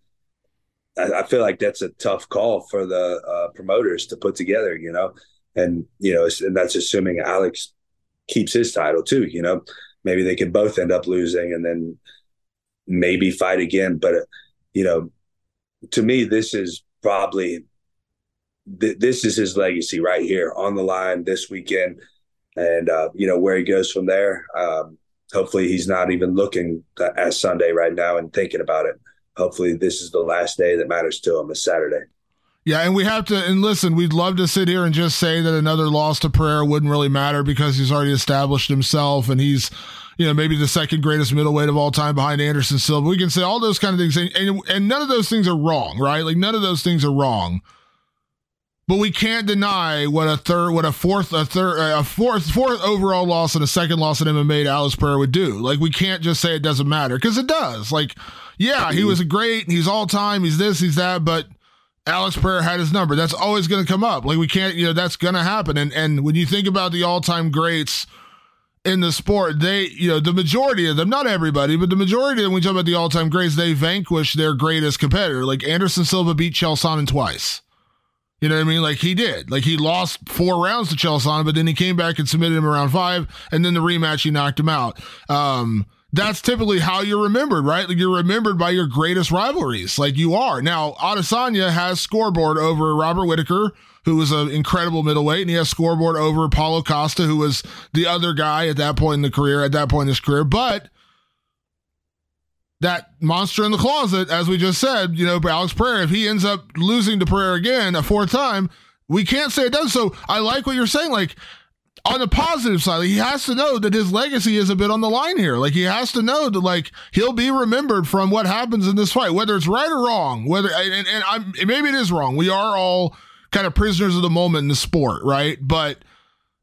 I, I feel like that's a tough call for the uh, promoters to put together, you know, and you know, and that's assuming Alex keeps his title too. You know, maybe they could both end up losing and then maybe fight again. But you know, to me, this is probably th- this is his legacy right here on the line this weekend, and uh, you know where he goes from there. Um, hopefully, he's not even looking at Sunday right now and thinking about it hopefully this is the last day that matters to him, is Saturday. Yeah, and we have to, and listen, we'd love to sit here and just say that another loss to Pereira wouldn't really matter because he's already established himself and he's, you know, maybe the second greatest middleweight of all time behind Anderson Silva. We can say all those kind of things, and, and, and none of those things are wrong, right? Like none of those things are wrong. But we can't deny what a third, what a fourth, a third, a fourth, fourth overall loss and a second loss in MMA to Alex Pereira would do. Like we can't just say it doesn't matter because it does. Like yeah, he was great. He's all time. He's this, he's that. But Alex Pereira had his number. That's always going to come up. Like we can't, you know, that's going to happen. And and when you think about the all time greats in the sport, they, you know, the majority of them, not everybody, but the majority of them, when you talk about the all time greats, they vanquish their greatest competitor. Like Anderson Silva beat Chael Sonnen twice. You know what I mean? Like he did. Like he lost four rounds to Chael but then he came back and submitted him around five, and then the rematch he knocked him out. Um, that's typically how you're remembered, right? Like you're remembered by your greatest rivalries, like you are. Now, Adesanya has scoreboard over Robert Whitaker, who was an incredible middleweight, and he has scoreboard over Paulo Costa, who was the other guy at that point in the career, at that point in his career. But that monster in the closet, as we just said, you know, Alex Pereira, if he ends up losing to Pereira again a fourth time, we can't say it does. So I like what you're saying. Like on the positive side, he has to know that his legacy is a bit on the line here. Like he has to know that like he'll be remembered from what happens in this fight, whether it's right or wrong. Whether and, and I'm maybe it is wrong. We are all kind of prisoners of the moment in the sport, right? But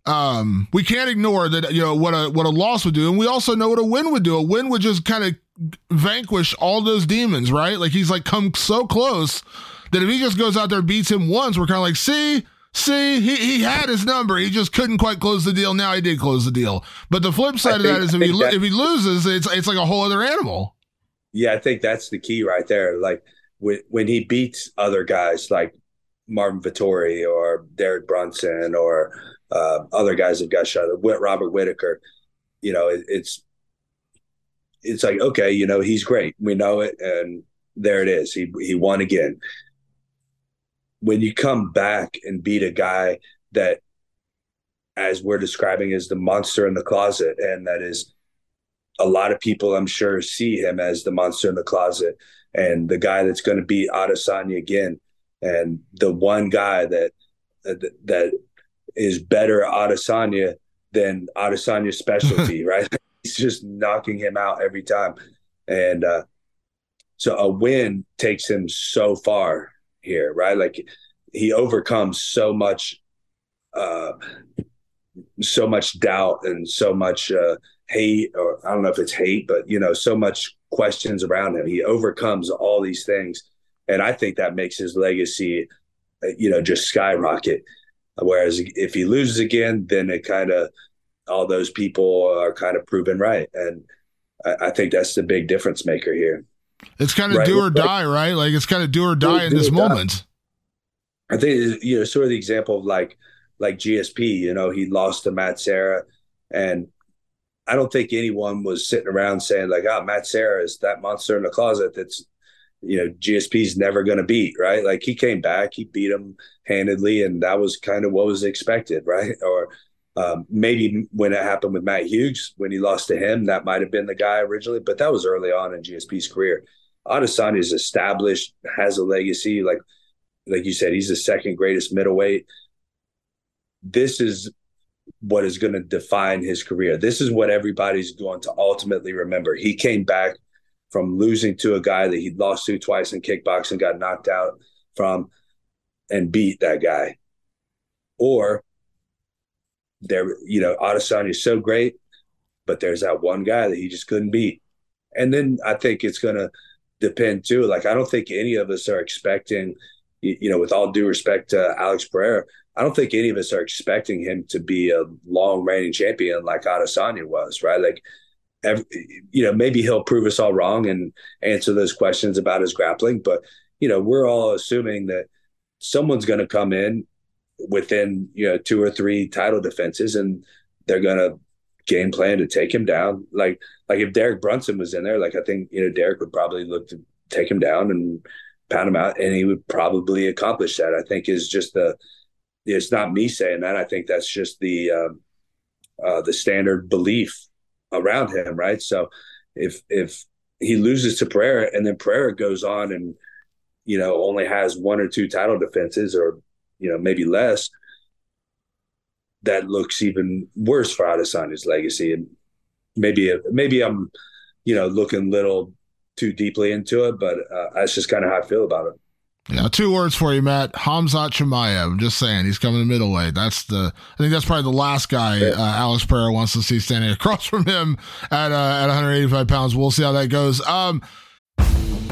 um, we can't ignore that you know what a what a loss would do, and we also know what a win would do. A win would just kind of vanquish all those demons, right? Like he's like come so close that if he just goes out there beats him once, we're kind of like, see, see, he, he had his number. He just couldn't quite close the deal. Now he did close the deal. But the flip side of that is if he that, if he loses, it's it's like a whole other animal. Yeah, I think that's the key right there. Like when when he beats other guys like Marvin Vettori or Derek Brunson or uh, other guys have got shot. Robert Whitaker, you know, it, it's it's like okay, you know, he's great. We know it, and there it is. He he won again. When you come back and beat a guy that, as we're describing, is the monster in the closet, and that is a lot of people, I'm sure, see him as the monster in the closet, and the guy that's going to beat Adesanya again, and the one guy that that, that is better Adesanya than Adesanya's specialty, right? He's just knocking him out every time. And uh, so a win takes him so far here, right? Like he overcomes so much, uh, so much doubt and so much uh, hate, or I don't know if it's hate, but you know, so much questions around him. He overcomes all these things, and I think that makes his legacy, uh, you know, just skyrocket. Whereas if he loses again, then it kind of all those people are kind of proven right. And I, I think that's the big difference maker here. It's kind of right? do or die, right? Like it's kind of do or die do, in this moment. I think you know, sort of the example of like like GSP. You know, he lost to Matt Serra, and I don't think anyone was sitting around saying like, "Oh, Matt Serra is that monster in the closet that's you know GSP's never going to beat." Right? Like he came back, he beat him handedly, and that was kind of what was expected, right? Or um, maybe when it happened with Matt Hughes, when he lost to him, that might have been the guy originally, but that was early on in GSP's career. Adesanya is established, has a legacy. Like, like you said, he's the second greatest middleweight. This is what is going to define his career. This is what everybody's going to ultimately remember. He came back from losing to a guy that he'd lost to twice in kickboxing, got knocked out from, and beat that guy. Or there, you know, Adesanya is so great, but there's that one guy that he just couldn't beat. And then I think it's going to depend too. Like, I don't think any of us are expecting, you know, with all due respect to Alex Pereira, I don't think any of us are expecting him to be a long reigning champion like Adesanya was, right? Like, every, you know, maybe he'll prove us all wrong and answer those questions about his grappling, but you know, we're all assuming that someone's going to come in within you know two or three title defenses, and they're gonna game plan to take him down. Like like if Derek Brunson was in there, like I think you know Derek would probably look to take him down and pound him out, and he would probably accomplish that. I think is just the it's not me saying that. I think that's just the um, uh, the standard belief around him, right? So if if he loses to Pereira and then Pereira goes on and you know only has one or two title defenses or you know, maybe less, that looks even worse for Adesanya's legacy. And maybe maybe I'm, you know, looking a little too deeply into it, but uh, that's just kind of how I feel about it. Yeah, two words for you, Matt. Khamzat Chimaev. I'm just saying he's coming to middleweight. That's the. I think that's probably the last guy uh, Alex Pereira wants to see standing across from him at uh, at 185 pounds. We'll see how that goes. Um,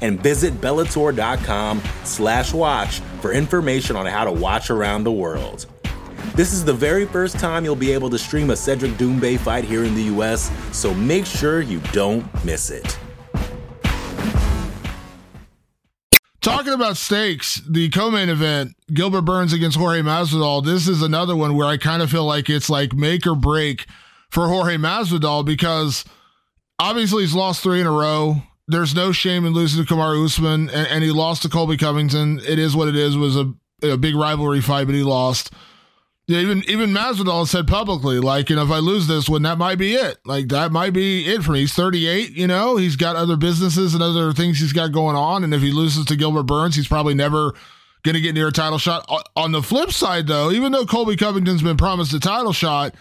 And visit Bellator.com slash watch for information on how to watch around the world. This is the very first time you'll be able to stream a Cedric Doumbé fight here in the US, so make sure you don't miss it. Talking about stakes, the co-main event, Gilbert Burns against Jorge Masvidal. This is another one where I kind of feel like it's like make or break for Jorge Masvidal because obviously he's lost three in a row. There's no shame in losing to Kamaru Usman, and, and he lost to Colby Covington. It is what it is. It was a, a big rivalry fight, but he lost. Yeah, even even Masvidal said publicly, like, you know, if I lose this one, that might be it. Like that might be it for me. He's 38, you know, he's got other businesses and other things he's got going on. And if he loses to Gilbert Burns, he's probably never going to get near a title shot. On the flip side, though, even though Colby Covington's been promised a title shot,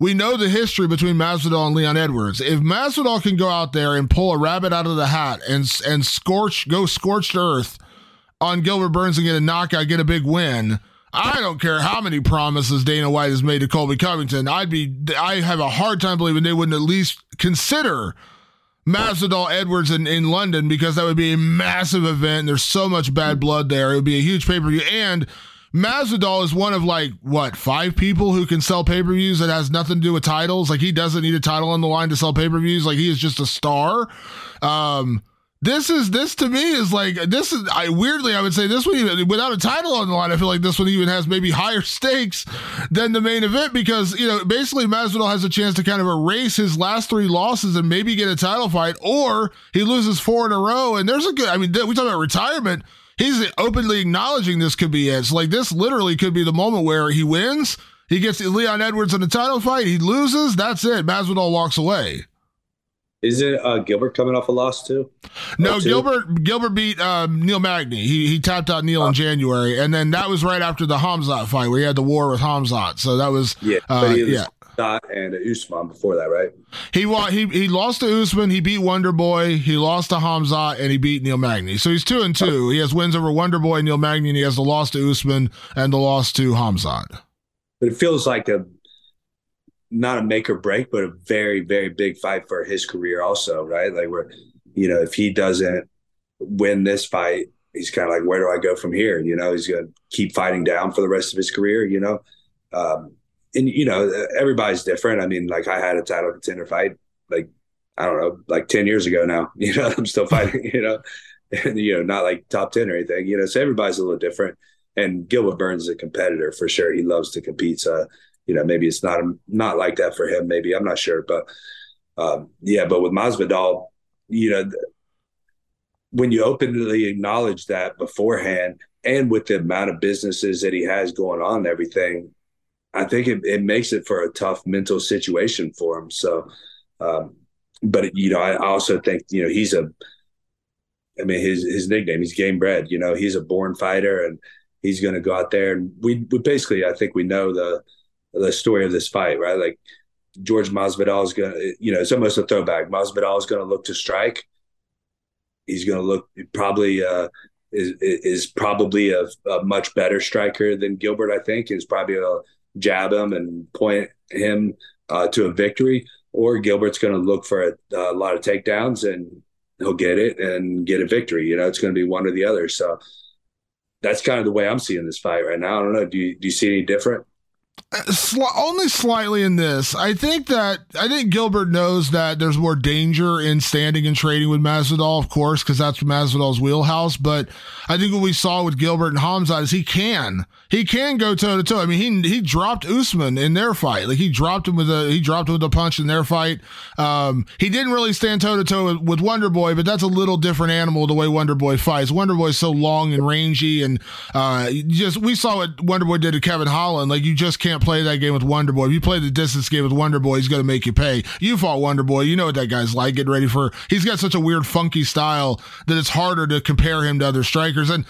we know the history between Masvidal and Leon Edwards. If Masvidal can go out there and pull a rabbit out of the hat and and scorch, go scorched earth on Gilbert Burns and get a knockout, get a big win I don't care how many promises Dana White has made to Colby Covington. I'd be, I have a hard time believing they wouldn't at least consider Masvidal Edwards in, in London because that would be a massive event. There's so much bad blood there. It would be a huge pay per view. And Masvidal is one of like, what, five people who can sell pay per views that has nothing to do with titles. Like he doesn't need a title on the line to sell pay per views. Like he is just a star. Um, this is this to me is like this is I weirdly I would say this one even without a title on the line I feel like this one even has maybe higher stakes than the main event because you know basically Masvidal has a chance to kind of erase his last three losses and maybe get a title fight or he loses four in a row and there's a good I mean we talk about retirement he's openly acknowledging this could be it so like this literally could be the moment where he wins he gets Leon Edwards in a title fight he loses that's it Masvidal walks away. Is it uh, Gilbert coming off a loss too? No, Gilbert Gilbert beat um, Neil Magny. He he tapped out Neil oh. in January, and then that was right after the Hamzat fight where he had the war with Hamzat. So that was yeah, uh, yeah. And Usman before that, right? He he he lost to Usman. He beat Wonder Boy. He lost to Hamzat, and he beat Neil Magny. So he's two and two. He has wins over Wonder Boy, Neil Magny, and he has the loss to Usman and the loss to Hamzat. But it feels like a not a make or break, but a very, very big fight for his career also, right? Like where, you know, if he doesn't win this fight, he's kind of like, where do I go from here? You know, he's going to keep fighting down for the rest of his career, you know? Um, and, you know, everybody's different. I mean, like I had a title contender fight, like, I don't know, like 10 years ago now, you know, I'm still fighting, you know, and, you know, not like top 10 or anything, you know, so everybody's a little different. And Gilbert Burns is a competitor for sure. He loves to compete. So, you know, maybe it's not not like that for him. Maybe I'm not sure, but um, yeah. But with Masvidal, you know, when you openly acknowledge that beforehand, and with the amount of businesses that he has going on, and everything, I think it, it makes it for a tough mental situation for him. So, um, but you know, I also think you know he's a. I mean, his his nickname, he's game bred. You know, he's a born fighter, and he's going to go out there. And we, we basically, I think we know the the story of this fight, right? Like George Masvidal is going to, you know, it's almost a throwback. Masvidal is going to look to strike. He's going to look probably uh, is is probably a, a, much better striker than Gilbert. I think is probably a jab him and point him uh, to a victory, or Gilbert's going to look for a, a, lot of takedowns and he'll get it and get a victory. You know, it's going to be one or the other. So that's kind of the way I'm seeing this fight right now. I don't know. Do you do you see any different? Only slightly in this. I think that I think Gilbert knows that there's more danger in standing and trading with Masvidal, of course, because that's Masvidal's wheelhouse. But I think what we saw with Gilbert and Hamza is he can he can go toe to toe. I mean, he he dropped Usman in their fight. Like he dropped him with a he dropped him with a punch in their fight. Um, he didn't really stand toe to toe with Wonder Boy, but that's a little different animal the way Wonder Boy fights. Wonder Boy is so long and rangy, and uh, just we saw what Wonder Boy did to Kevin Holland. Like you just can't play that game with Wonder Boy. If you play the distance game with Wonder Boy, he's going to make you pay. You fought Wonder Boy. You know what that guy's like. Getting ready for. He's got such a weird, funky style that it's harder to compare him to other strikers. And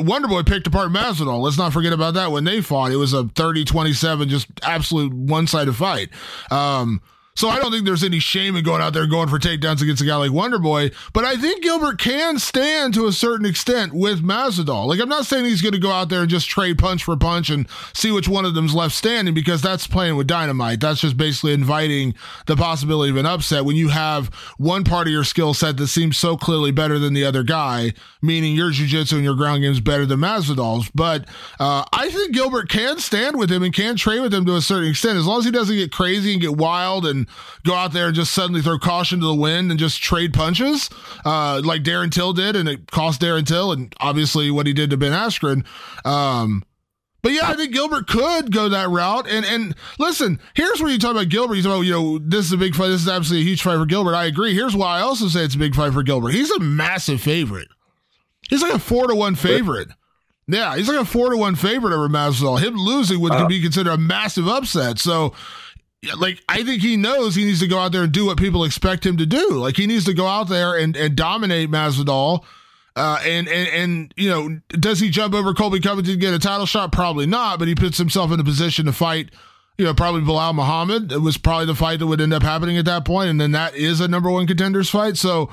Wonder Boy picked apart Masvidal. Let's not forget about that when they fought. It was a 30 27, just absolute one sided fight. Um, So I don't think there's any shame in going out there going for takedowns against a guy like Wonder Boy. But I think Gilbert can stand to a certain extent with Masvidal. Like I'm not saying he's going to go out there and just trade punch for punch and see which one of them's left standing because that's playing with dynamite. That's just basically inviting the possibility of an upset when you have one part of your skill set that seems so clearly better than the other guy, meaning your jiu-jitsu and your ground game is better than Masvidal's. But uh, I think Gilbert can stand with him and can trade with him to a certain extent as long as he doesn't get crazy and get wild and go out there and just suddenly throw caution to the wind and just trade punches, uh, like Darren Till did, and it cost Darren Till, and obviously what he did to Ben Askren. Um, but yeah, I think Gilbert could go that route. And and listen, here's where you talk about Gilbert. You talk about, you know, this is a big fight. This is absolutely a huge fight for Gilbert. I agree. Here's why I also say it's a big fight for Gilbert. He's a massive favorite. He's like a four to one favorite. Yeah, he's like a four to one favorite over Masvidal. Him losing would uh, be considered a massive upset. So like I think he knows he needs to go out there and do what people expect him to do. Like he needs to go out there and, and dominate Masvidal. Uh, and, and and you know, does he jump over Colby Covington to get a title shot? Probably not, but he puts himself in a position to fight, you know, probably Belal Muhammad. It was probably the fight that would end up happening at that point, and then that is a number one contenders fight. So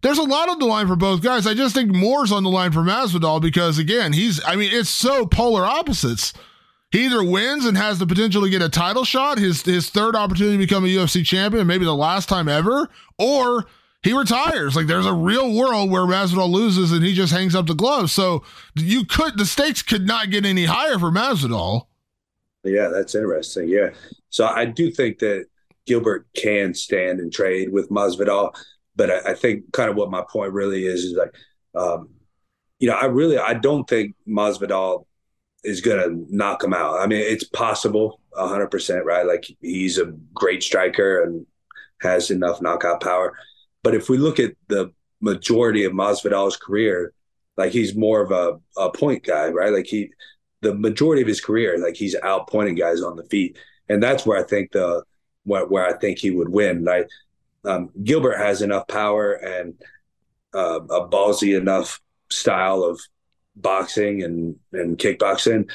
there's a lot on the line for both guys. I just think more's on the line for Masvidal because again, he's I mean, it's so polar opposites. He either wins and has the potential to get a title shot, his his third opportunity to become a UFC champion, maybe the last time ever, or he retires. Like there's a real world where Masvidal loses and he just hangs up the gloves. So you could the stakes could not get any higher for Masvidal. Yeah, that's interesting. Yeah, so I do think that Gilbert can stand and trade with Masvidal, but I, I think kind of what my point really is is like, um, you know, I really I don't think Masvidal is going to knock him out. I mean, it's possible, hundred percent, right? Like he's a great striker and has enough knockout power. But if we look at the majority of Masvidal's career, like he's more of a, a point guy, right? Like he, the majority of his career, like he's outpointing guys on the feet, and that's where I think the where, where I think he would win. Like um, Gilbert has enough power and uh, a ballsy enough style of boxing and and kickboxing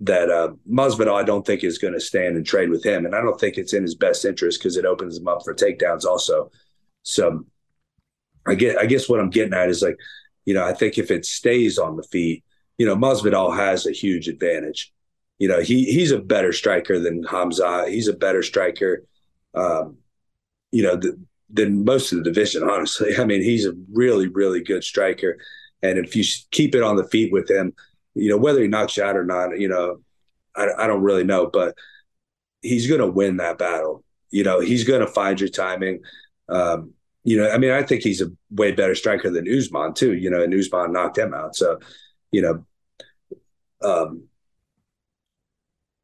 that uh, Masvidal I don't think is going to stand and trade with him, and I don't think it's in his best interest because it opens him up for takedowns also. So I get I guess what I'm getting at is like, you know, I think if it stays on the feet, you know, Masvidal has a huge advantage. You know, he he's a better striker than Hamza. He's a better striker, um, you know, th- than most of the division. Honestly, I mean, he's a really really good striker. And if you keep it on the feet with him, you know, whether he knocks you out or not, you know, I, I don't really know, but he's going to win that battle. You know, he's going to find your timing. Um, you know, I mean, I think he's a way better striker than Usman too. You know, and Usman knocked him out. So, you know, um,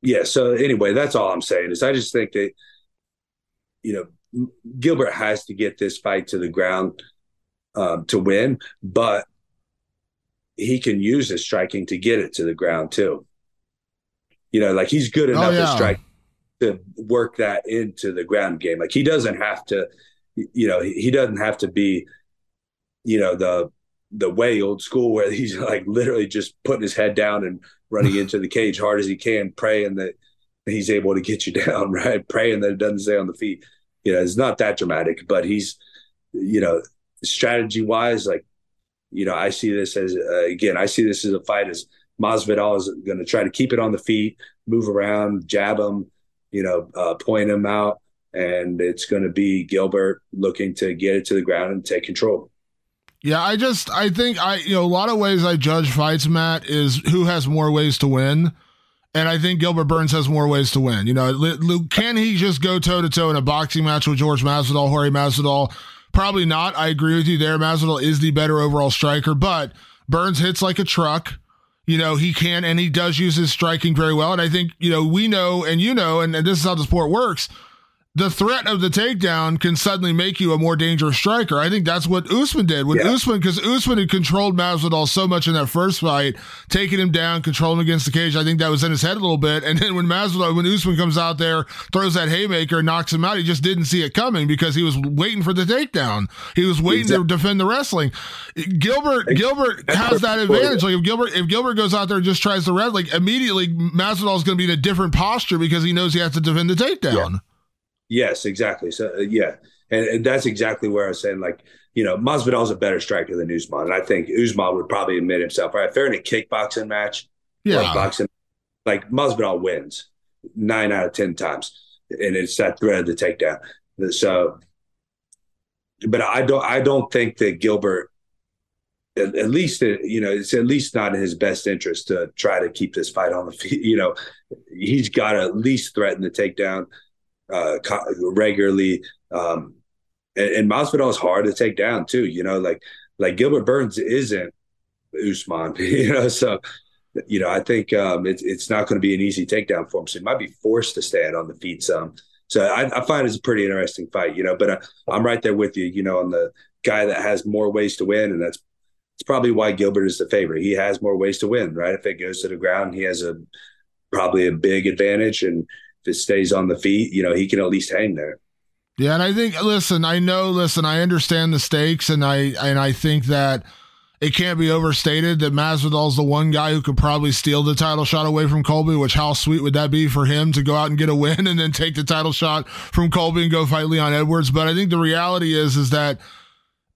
yeah. So anyway, that's all I'm saying is I just think that, you know, Gilbert has to get this fight to the ground um, to win, but he can use his striking to get it to the ground too. You know, like he's good oh, enough oh, yeah. at strike to work that into the ground game. Like he doesn't have to, you know, he doesn't have to be, you know, the the way old school where he's like literally just putting his head down and running into the cage hard as he can, praying that he's able to get you down, right? Praying that it doesn't stay on the feet. You know, it's not that dramatic, but he's, you know, strategy wise, like you know, I see this as uh, again, I see this as a fight as Masvidal is going to try to keep it on the feet, move around, jab him, you know, uh, point him out, and it's going to be Gilbert looking to get it to the ground and take control. Yeah, I just I think I you know a lot of ways I judge fights, Matt, is who has more ways to win. And I think Gilbert Burns has more ways to win. You know, can he just go toe to toe in a boxing match with George Masvidal, Jorge Masvidal? Probably not. I agree with you there. Masvidal is the better overall striker, but Burns hits like a truck. You know, he can and he does use his striking very well. And I think, you know, we know and you know, and, and this is how the sport works the threat of the takedown can suddenly make you a more dangerous striker. I think that's what Usman did with yeah. Usman because Usman had controlled Masvidal so much in that first fight, taking him down, controlling him against the cage. I think that was in his head a little bit. And then when Masvidal, when Usman comes out there, throws that haymaker, knocks him out, he just didn't see it coming because he was waiting for the takedown. He was waiting exactly. to defend the wrestling. Gilbert Gilbert has that advantage. Like if Gilbert if Gilbert goes out there and just tries to wrestle, like immediately Masvidal is going to be in a different posture because he knows he has to defend the takedown. Yeah. Yes, exactly. So uh, yeah, and, and, that's exactly where I was saying like you know Masvidal's a better striker than Usman, and I think Usman would probably admit himself. Right, if they're in a kickboxing match, yeah, like boxing, like Masvidal wins nine out of ten times, and it's that threat of the takedown. So, but I don't I don't think that Gilbert at, at, least you know it's at least not in his best interest to try to keep this fight on the feet. You know, he's got to at least threaten the takedown uh, regularly. Um, and, and Masvidal is hard to take down too. You know, like like Gilbert Burns isn't Usman. You know, so you know I think um, it's it's not going to be an easy takedown for him. So he might be forced to stand on the feet some. So I, I find it's a pretty interesting fight. You know, but I, uh, I'm right there with you. You know, on the guy that has more ways to win, and that's it's probably why Gilbert is the favorite. He has more ways to win, right? If it goes to the ground, he has a probably a big advantage, and it stays on the feet, you know, he can at least hang there. Yeah, and I think listen, I know, listen, I understand the stakes, and I and I think that it can't be overstated that Masvidal's the one guy who could probably steal the title shot away from Colby. Which how sweet would that be for him to go out and get a win and then take the title shot from Colby and go fight Leon Edwards? But I think the reality is is that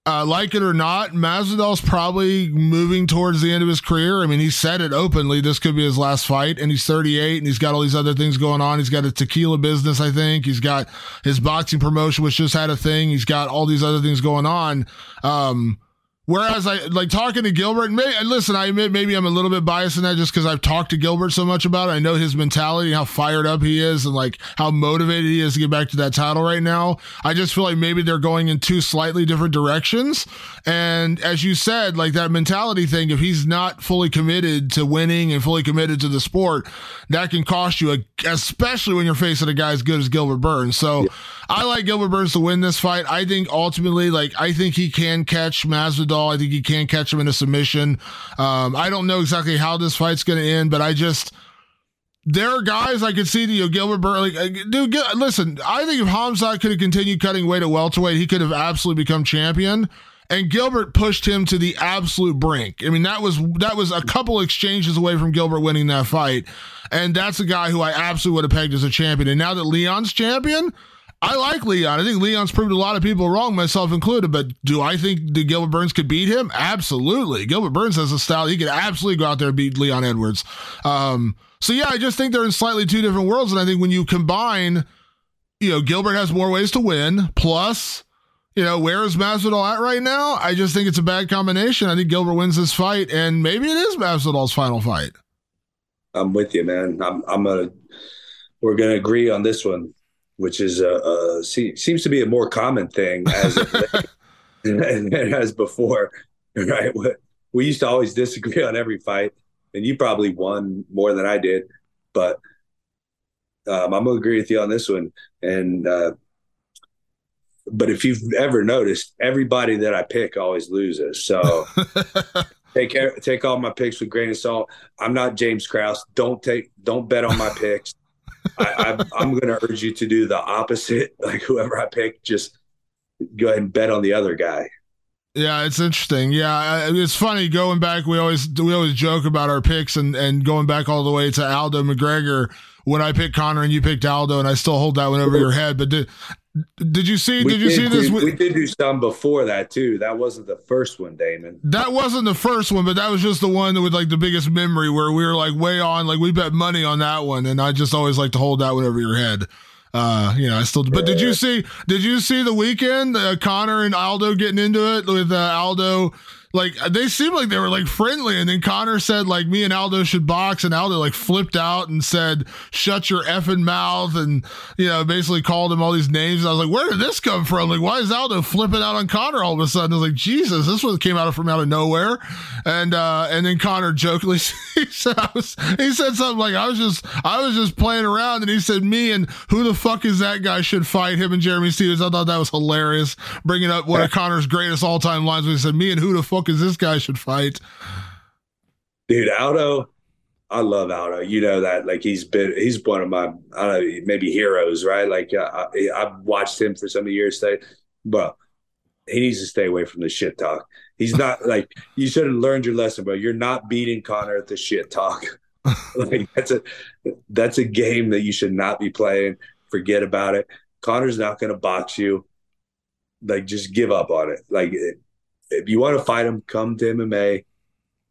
uh, like it or not, Masvidal's probably moving towards the end of his career. I mean, he said it openly. This could be his last fight, and he's 38, and he's got all these other things going on. He's got a tequila business, I think. He's got his boxing promotion, which just had a thing. He's got all these other things going on. Um, Whereas I like talking to Gilbert, and, and listen, I admit maybe I'm a little bit biased in that just because I've talked to Gilbert so much about it. I know his mentality, how fired up he is, and like how motivated he is to get back to that title right now. I just feel like maybe they're going in two slightly different directions. And as you said, like that mentality thing, if he's not fully committed to winning and fully committed to the sport, that can cost you, a, especially when you're facing a guy as good as Gilbert Burns. So yeah. I like Gilbert Burns to win this fight. I think ultimately, like, I think he can catch Masvidal I think he can catch him in a submission. Um, I don't know exactly how this fight's going to end, but I just there are guys I could see you know, Gilbert. Like, dude, listen, I think if Hamzat could have continued cutting weight at welterweight, he could have absolutely become champion. And Gilbert pushed him to the absolute brink. I mean, that was that was a couple exchanges away from Gilbert winning that fight. And that's a guy who I absolutely would have pegged as a champion. And now that Leon's champion, I like Leon. I think Leon's proved a lot of people wrong, myself included. But do I think Gilbert Burns could beat him? Absolutely. Gilbert Burns has a style. He could absolutely go out there and beat Leon Edwards. Um, so yeah, I just think they're in slightly two different worlds. And I think when you combine, you know, Gilbert has more ways to win. Plus, you know, where is Masvidal at right now? I just think it's a bad combination. I think Gilbert wins this fight, and maybe it is Masvidal's final fight. I'm with you, man. I'm I'm gonna we're gonna agree on this one which is a, a seems to be a more common thing as as before, right? We used to always disagree on every fight, and you probably won more than I did, but um, I'm gonna agree with you on this one. And uh, but if you've ever noticed, everybody that I pick always loses. So take take all my picks with grain of salt. I'm not James Krause. Don't take don't bet on my picks. I, am going to urge you to do the opposite. Like whoever I pick, just go ahead and bet on the other guy. Yeah, it's interesting. Yeah, it's funny going back. We always we always joke about our picks and and going back all the way to Aldo McGregor when I picked Conor and you picked Aldo, and I still hold that one over your head. But did did you see? We did you did, see this? We, did do some before that too. That wasn't the first one, Damon. That wasn't the first one, but that was just the one with like the biggest memory where we were like way on. Like we bet money on that one, and I just always like to hold that one over your head. Uh, you know, I still. But did you see? Did you see the weekend? Uh, Conor and Aldo getting into it with uh, Aldo like they seemed like they were like friendly. And then Conor said like me and Aldo should box, and Aldo like flipped out and said, "Shut your effing mouth," and you know basically called him all these names. I was like, where did this come from? Like, why is Aldo flipping out on Conor all of a sudden? I was like, Jesus, this one came out of from out of nowhere. And uh and then Conor jokingly he said I was he said something like I was just I was just playing around, and he said me and who the fuck is that guy should fight him and Jeremy Stephens. I thought that was hilarious, bringing up one of Conor's greatest all time lines when he said me and who the fuck because this guy should fight. Dude, Aldo, I love Aldo. You know that, like he's been, he's one of my, I don't know, maybe heroes, right? Like uh, I, have watched him for some years. Stay, but he needs to stay away from the shit talk. He's not like you should have learned your lesson, bro. You're not beating Conor at the shit talk. like that's a that's a game that you should not be playing. Forget about it. Conor's not going to box you. Like, just give up on it. Like, if you want to fight him, come to MMA.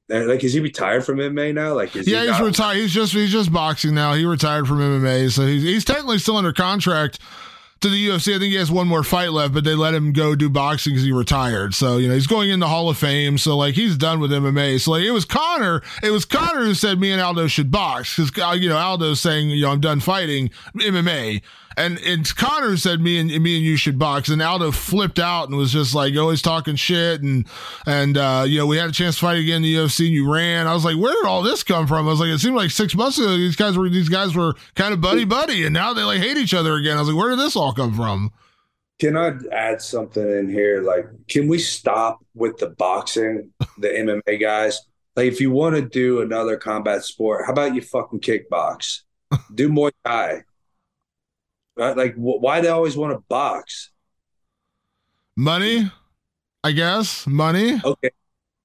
Like, is he retired from MMA now? Like, is yeah, he he's not- retired. He's just he's just boxing now. He retired from MMA, so he's he's technically still under contract to the UFC. I think he has one more fight left, but they let him go do boxing because he retired. So you know he's going in the Hall of Fame. So like he's done with MMA. So like it was Conor. It was Conor who said me and Aldo should box because uh, you know Aldo's saying you know I'm done fighting MMA. And it's Conor said me and me and you should box, and Aldo flipped out and was just like always talking shit, and and uh, you know we had a chance to fight again in the UFC, and you ran. I was like, where did all this come from? I was like, it seemed like six months ago these guys were these guys were kind of buddy buddy, and now they like hate each other again. I was like, where did this all come from? Can I add something in here? Like, can we stop with the boxing, the MMA guys? Like, if you want to do another combat sport, how about you fucking kickbox? Do Muay Thai. Right? Like, wh- why they always want to box? Money, I guess. Money. Okay,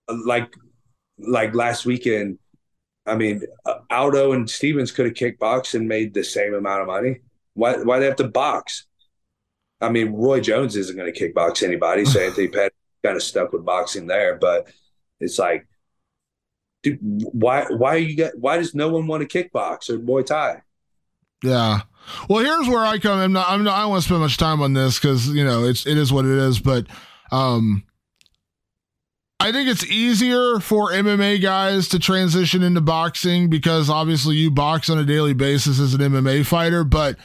like, like last weekend. I mean, uh, Aldo and Stephens could have kickboxed and made the same amount of money. Why? Why they have to box? I mean, Roy Jones isn't going to kickbox anybody, so Anthony Pettis kind of stuck with boxing there. But it's like, dude, why? Why you get? Why does no one want to kickbox or Muay Thai? Yeah. Well, here's where I come. I'm not. I'm not. I don't want to spend much time on this because you know it's it is what it is. But um, I think it's easier for MMA guys to transition into boxing because obviously you box on a daily basis as an MMA fighter. But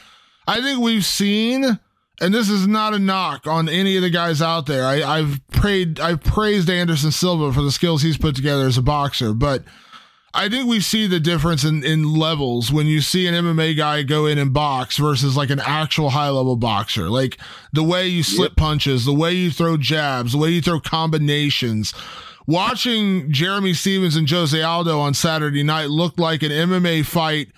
I think we've seen, and this is not a knock on any of the guys out there. I, I've prayed. I've praised Anderson Silva for the skills he's put together as a boxer, but. I think we see the difference in, in levels when you see an MMA guy go in and box versus like an actual high level boxer. Like the way you slip punches, the way you throw jabs, the way you throw combinations. Watching Jeremy Stephens and Jose Aldo on Saturday night looked like an MMA fight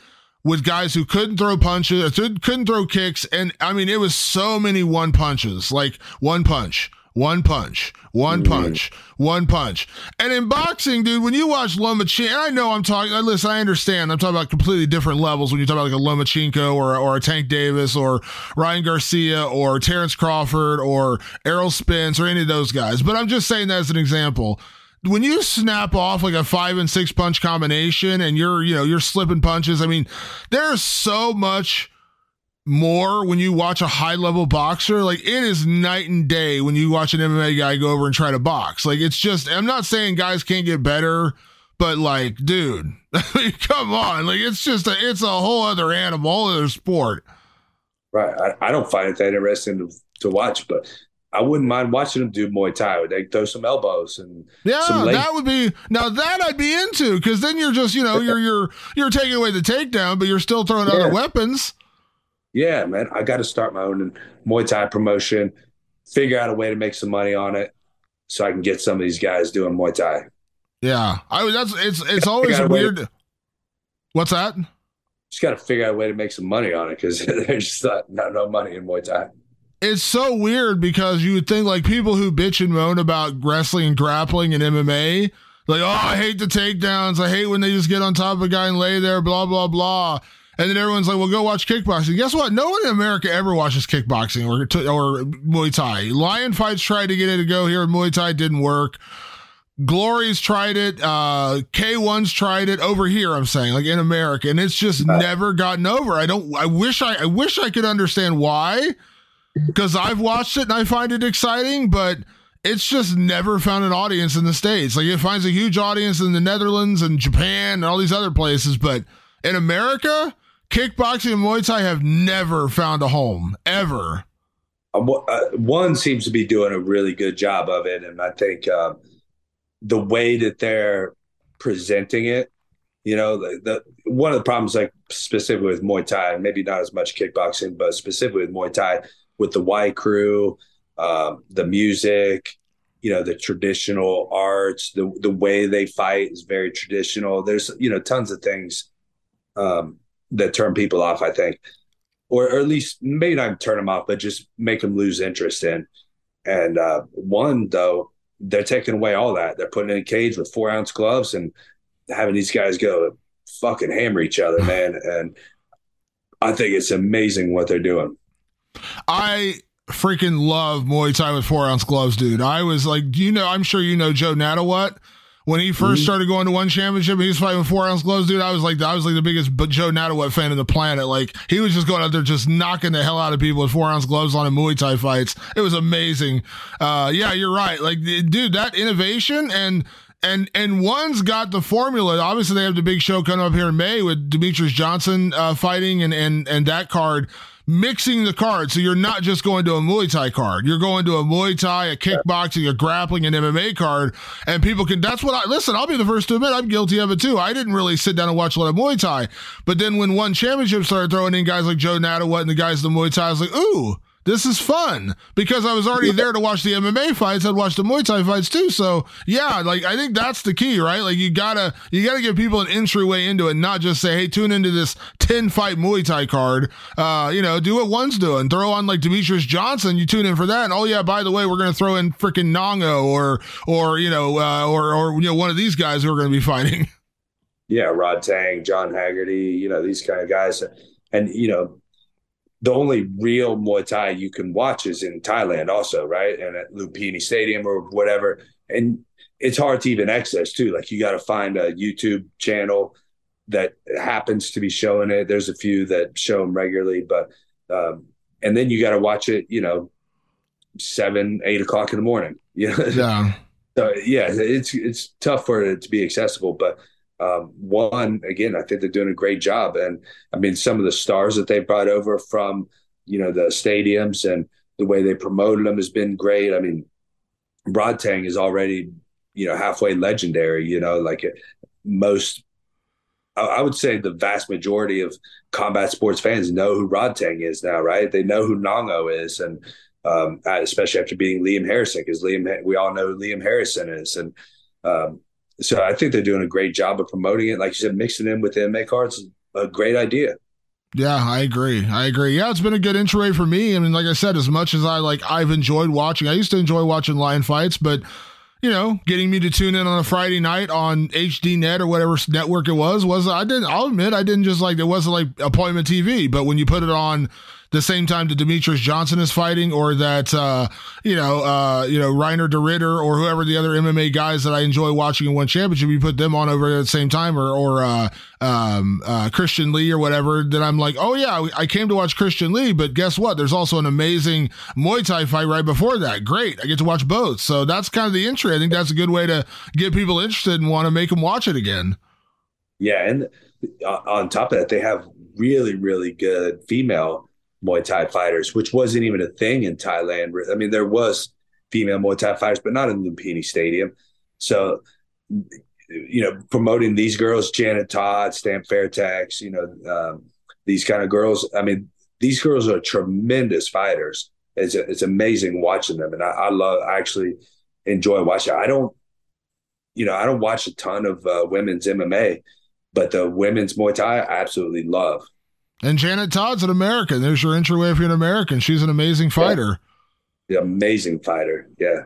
with guys who couldn't throw punches, couldn't throw kicks. And I mean, it was so many one punches, like one punch, one punch, one punch, one punch. And in boxing, dude, when you watch Lomachenko, I know I'm talking, uh, listen, I understand. I'm talking about completely different levels when you talk about like a Lomachenko or, or a Tank Davis or Ryan Garcia or Terrence Crawford or Errol Spence or any of those guys. But I'm just saying that as an example when you snap off like a five and six punch combination and you're you know you're slipping punches i mean there's so much more when you watch a high level boxer like it is night and day when you watch an mma guy go over and try to box like it's just i'm not saying guys can't get better but like dude come on like it's just a it's a whole other animal whole other sport Right. I, I don't find it that interesting to, to watch, but I wouldn't mind watching them do Muay Thai. They throw some elbows and Yeah, that would be now that I'd be into because then you're just you know you're you're you're taking away the takedown, but you're still throwing other weapons. Yeah, man. I got to start my own Muay Thai promotion, figure out a way to make some money on it so I can get some of these guys doing Muay Thai. Yeah, I was, that's it's it's always got a way- weird. What's that? Just got to figure out a way to make some money on it because there's just not, not no money in Muay Thai. It's so weird because you would think like people who bitch and moan about wrestling and grappling and MMA, like oh I hate the takedowns, I hate when they just get on top of a guy and lay there, blah blah blah. And then everyone's like, "Well, go watch kickboxing." Guess what? No one in America ever watches kickboxing or or Muay Thai. Lion Fights tried to get it to go here, and Muay Thai didn't work. Glory's tried it. Uh, K1's tried it over here. I'm saying, like in America, and it's just never gotten over. I don't. I wish I. I wish I could understand why, because I've watched it and I find it exciting, but it's just never found an audience in the states. Like it finds a huge audience in the Netherlands and Japan and all these other places, but in America, kickboxing and Muay Thai have never found a home ever. Uh, uh, one seems to be doing a really good job of it, and I think um, the way that they're presenting it, you know, the, the one of the problems, like specifically with Muay Thai, maybe not as much kickboxing, but specifically with Muay Thai, with the Wai Kru, um, the music, you know, the traditional arts, the the way they fight is very traditional. There's you know tons of things um, that turn people off. I think or, or at least maybe not turn them off, but just make them lose interest in. And uh, one though, they're taking away all that. They're putting in a cage with four ounce gloves and having these guys go fucking hammer each other, man. And I think it's amazing what they're doing. I freaking love Muay Thai with four ounce gloves, dude. I was like, you know, I'm sure you know Jo Nattawut. When he 1st mm-hmm. started going to one championship, he was fighting with four ounce gloves, dude. I was like, I was like the biggest Jo Nattawut fan in the planet. Like he was just going out there, just knocking the hell out of people with four ounce gloves on in Muay Thai fights. It was amazing. Uh, yeah, you're right. Like, dude, that innovation and and and one's got the formula. Obviously, they have the big show coming up here in May with Demetrious Johnson uh, fighting and and and that card mixing the cards. So you're not just going to a Muay Thai card. You're going to a Muay Thai, a kickboxing, a grappling, an MMA card. And people can, that's what I, listen, I'll be the first to admit I'm guilty of it too. I didn't really sit down and watch a lot of Muay Thai. But then when one championship started throwing in guys like Jo Nattawut and the guys in the Muay Thai, I was like, ooh, this is fun because I was already there to watch the MMA fights. I'd watch the Muay Thai fights too. So yeah, like I think that's the key, right? Like you gotta you gotta give people an entryway into it, not just say, hey, tune into this ten fight Muay Thai card. Uh, you know, do what one's doing. Throw on like Demetrious Johnson. You tune in for that, and oh yeah, by the way, we're gonna throw in freaking Nong-O or or you know uh, or or you know one of these guys who are gonna be fighting. Yeah, Rodtang, John Haggerty, you know these kind of guys, and you know the only real Muay Thai you can watch is in Thailand, also, right? And at Lumpini Stadium or whatever. And it's hard to even access too. Like you got to find a YouTube channel that happens to be showing it. There's a few that show them regularly, but um, and then you got to watch it. You know, seven, eight o'clock in the morning. You know, yeah. so yeah, it's it's tough for it to be accessible, but um, one again, I think they're doing a great job, and I mean some of the stars that they brought over from you know the stadiums and the way they promoted them has been great. I mean, Rodtang is already you know halfway legendary. You know, like most, I would say the vast majority of combat sports fans know who Rodtang is now, right? They know who Nong-O is, and um, especially after beating Liam Harrison, because Liam, we all know Liam Harrison is, and um, so I think they're doing a great job of promoting it. Like you said, mixing in with the MMA cards a great idea. Yeah, I agree. I agree. Yeah, it's been a good intro for me. I mean, like I said, as much as I like, I've enjoyed watching. I used to enjoy watching lion fights, but you know, getting me to tune in on a Friday night on HD Net or whatever network it was was I didn't. I'll admit I didn't just like it wasn't like appointment TV, but when you put it on the same time that Demetrious Johnson is fighting, or that uh, you know, uh, you know, Reinier de Ridder or whoever the other MMA guys that I enjoy watching in one championship, you put them on over at the same time, or or uh, um, uh, Christian Lee or whatever. Then I'm like, oh yeah, I came to watch Christian Lee, but guess what? There's also an amazing Muay Thai fight right before that. Great, I get to watch both. So that's kind of the entry. I think that's a good way to get people interested and want to make them watch it again. Yeah, and uh, on top of that, they have really, really good female Muay Thai fighters, which wasn't even a thing in Thailand. I mean, there was female Muay Thai fighters, but not in Lumpini Stadium. So, you know, promoting these girls, Janet Todd, Stamp Fairtex, you know, um, these kind of girls. I mean, these girls are tremendous fighters. It's it's amazing watching them, and I, I love. I actually enjoy watching. I don't, you know, I don't watch a ton of uh, women's MMA, but the women's Muay Thai I absolutely love. And Janet Todd's an American. There's your entryway if you're an American. She's an amazing fighter. Yeah. Amazing fighter. Yeah.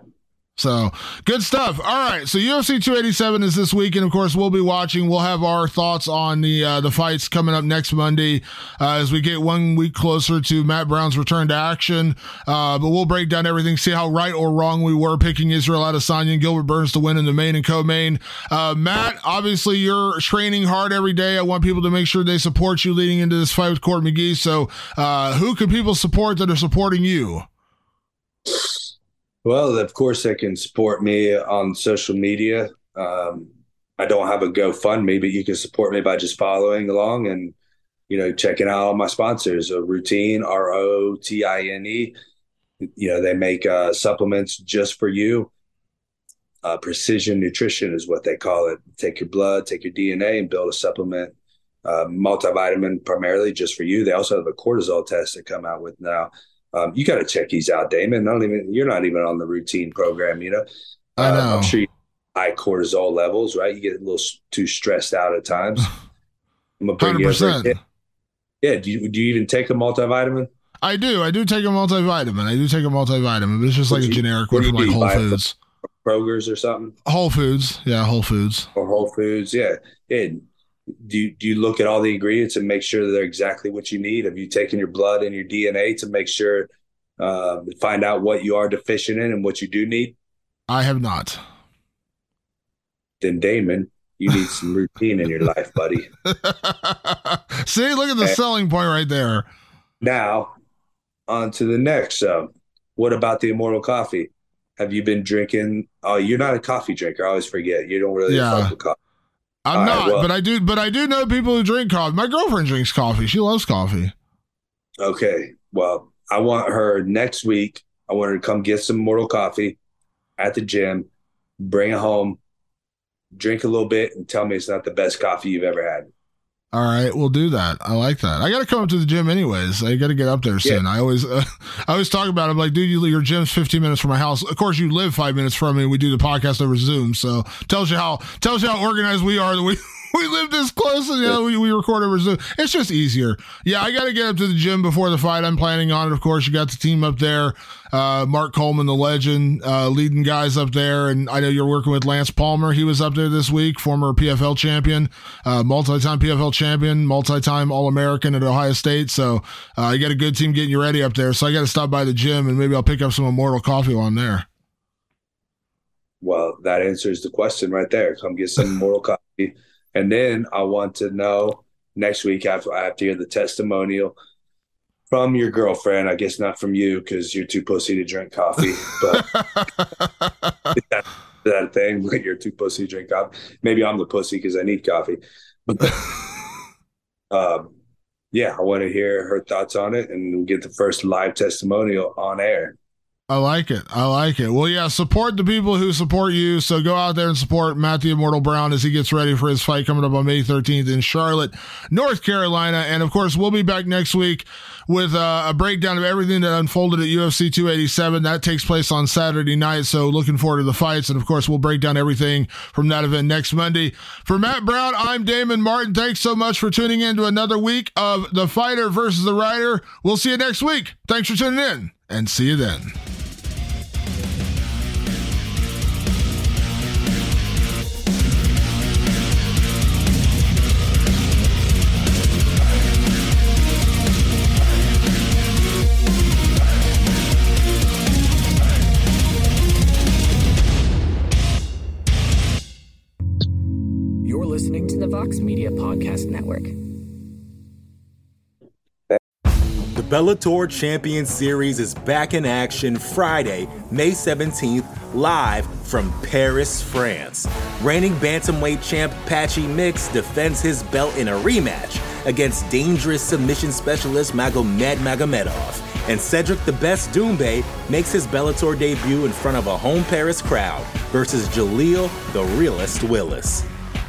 So good stuff. All right. So UFC 287 is this week, and of course we'll be watching. We'll have our thoughts on the uh, the fights coming up next Monday uh, as we get one week closer to Matt Brown's return to action. Uh, but we'll break down everything, see how right or wrong we were picking Israel Adesanya and Gilbert Burns to win in the main and co-main. Uh, Matt, obviously you're training hard every day. I want people to make sure they support you leading into this fight with Court McGee. So uh, who can people support that are supporting you? Well, of course, they can support me on social media. Um, I don't have a GoFundMe, but you can support me by just following along and you know checking out all my sponsors. A Routine, R O T I N E. You know they make uh, supplements just for you. Uh, precision nutrition is what they call it. Take your blood, take your DNA, and build a supplement. Uh, multivitamin primarily just for you. They also have a cortisol test that come out with now um, you got to check these out, Damon. Not even you're not even on the routine program, you know. I know. Uh, I'm sure you high cortisol levels, right? You get a little too stressed out at times. I'm gonna bring 100%. you. Yeah. Do you do you even take a multivitamin? I do. I do take a multivitamin. I do take a multivitamin, but it's just like a generic one from like Whole Foods. Kroger's or something. Whole Foods, yeah, Whole Foods or Whole Foods, yeah. yeah. Do you, do you look at all the ingredients and make sure that they're exactly what you need? Have you taken your blood and your DNA to make sure, uh, find out what you are deficient in and what you do need? I have not. Then Damon, you need some routine in your life, buddy. See, look at the selling point right there. Now, on to the next. What about the Immortal Coffee? Have you been drinking? Oh, you're not a coffee drinker. I always forget. You don't really Yeah. fuck with coffee. I'm All right, not, well- but I do. But I do know people who drink coffee. My girlfriend drinks coffee. She loves coffee. Okay. Well, I want her next week. I want her to come get some Mortal Coffee at the gym, bring it home, drink a little bit, and tell me it's not the best coffee you've ever had. All right, we'll do that. I like that. I got to come up to the gym anyways. I got to get up there soon. I always, uh, I always talk about. It. I'm like, dude, you, your gym's 15 minutes from my house. Of course, you live five minutes from me. We do the podcast over Zoom, so tells you how tells you how organized we are. That we we live this close, and you know, we, we record over Zoom. It's just easier. Yeah, I got to get up to the gym before the fight. I'm planning on it. Of course, you got the team up there. Uh, Mark Coleman, the legend, uh, leading guys up there, and I know you're working with Lance Palmer. He was up there this week, former PFL champion, uh, multi-time PFL champion, multi-time All-American at Ohio State. So uh, you got a good team getting you ready up there. So I got to stop by the gym, and maybe I'll pick up some Immortal Coffee while I'm there. Well, that answers the question right there. Come get some Immortal Coffee. And then I want to know next week after I have to hear the testimonial from your girlfriend. I guess not from you because you're too pussy to drink coffee. But that, that thing, but you're too pussy to drink coffee. Maybe I'm the pussy because I need coffee. um, yeah, I want to hear her thoughts on it and get the first live testimonial on air. I like it. I like it. Well, yeah, support the people who support you. So go out there and support Matthew Immortal Brown as he gets ready for his fight coming up on May 13th in Charlotte, North Carolina. And of course, we'll be back next week with uh, a breakdown of everything that unfolded at UFC 287. That takes place on Saturday night. So looking forward to the fights. And of course, we'll break down everything from that event next Monday. For Matt Brown, I'm Damon Martin. Thanks so much for tuning in to another week of The Fighter versus the Writer. We'll see you next week. Thanks for tuning in and see you then. The Vox Media Podcast Network. The Bellator Champion Series is back in action Friday, May 17th, live from Paris, France. Reigning bantamweight champ Patchy Mix defends his belt in a rematch against dangerous submission specialist Magomed Magomedov. And Cedric the Best Doumbé makes his Bellator debut in front of a home Paris crowd versus Jaleel the Realist Willis.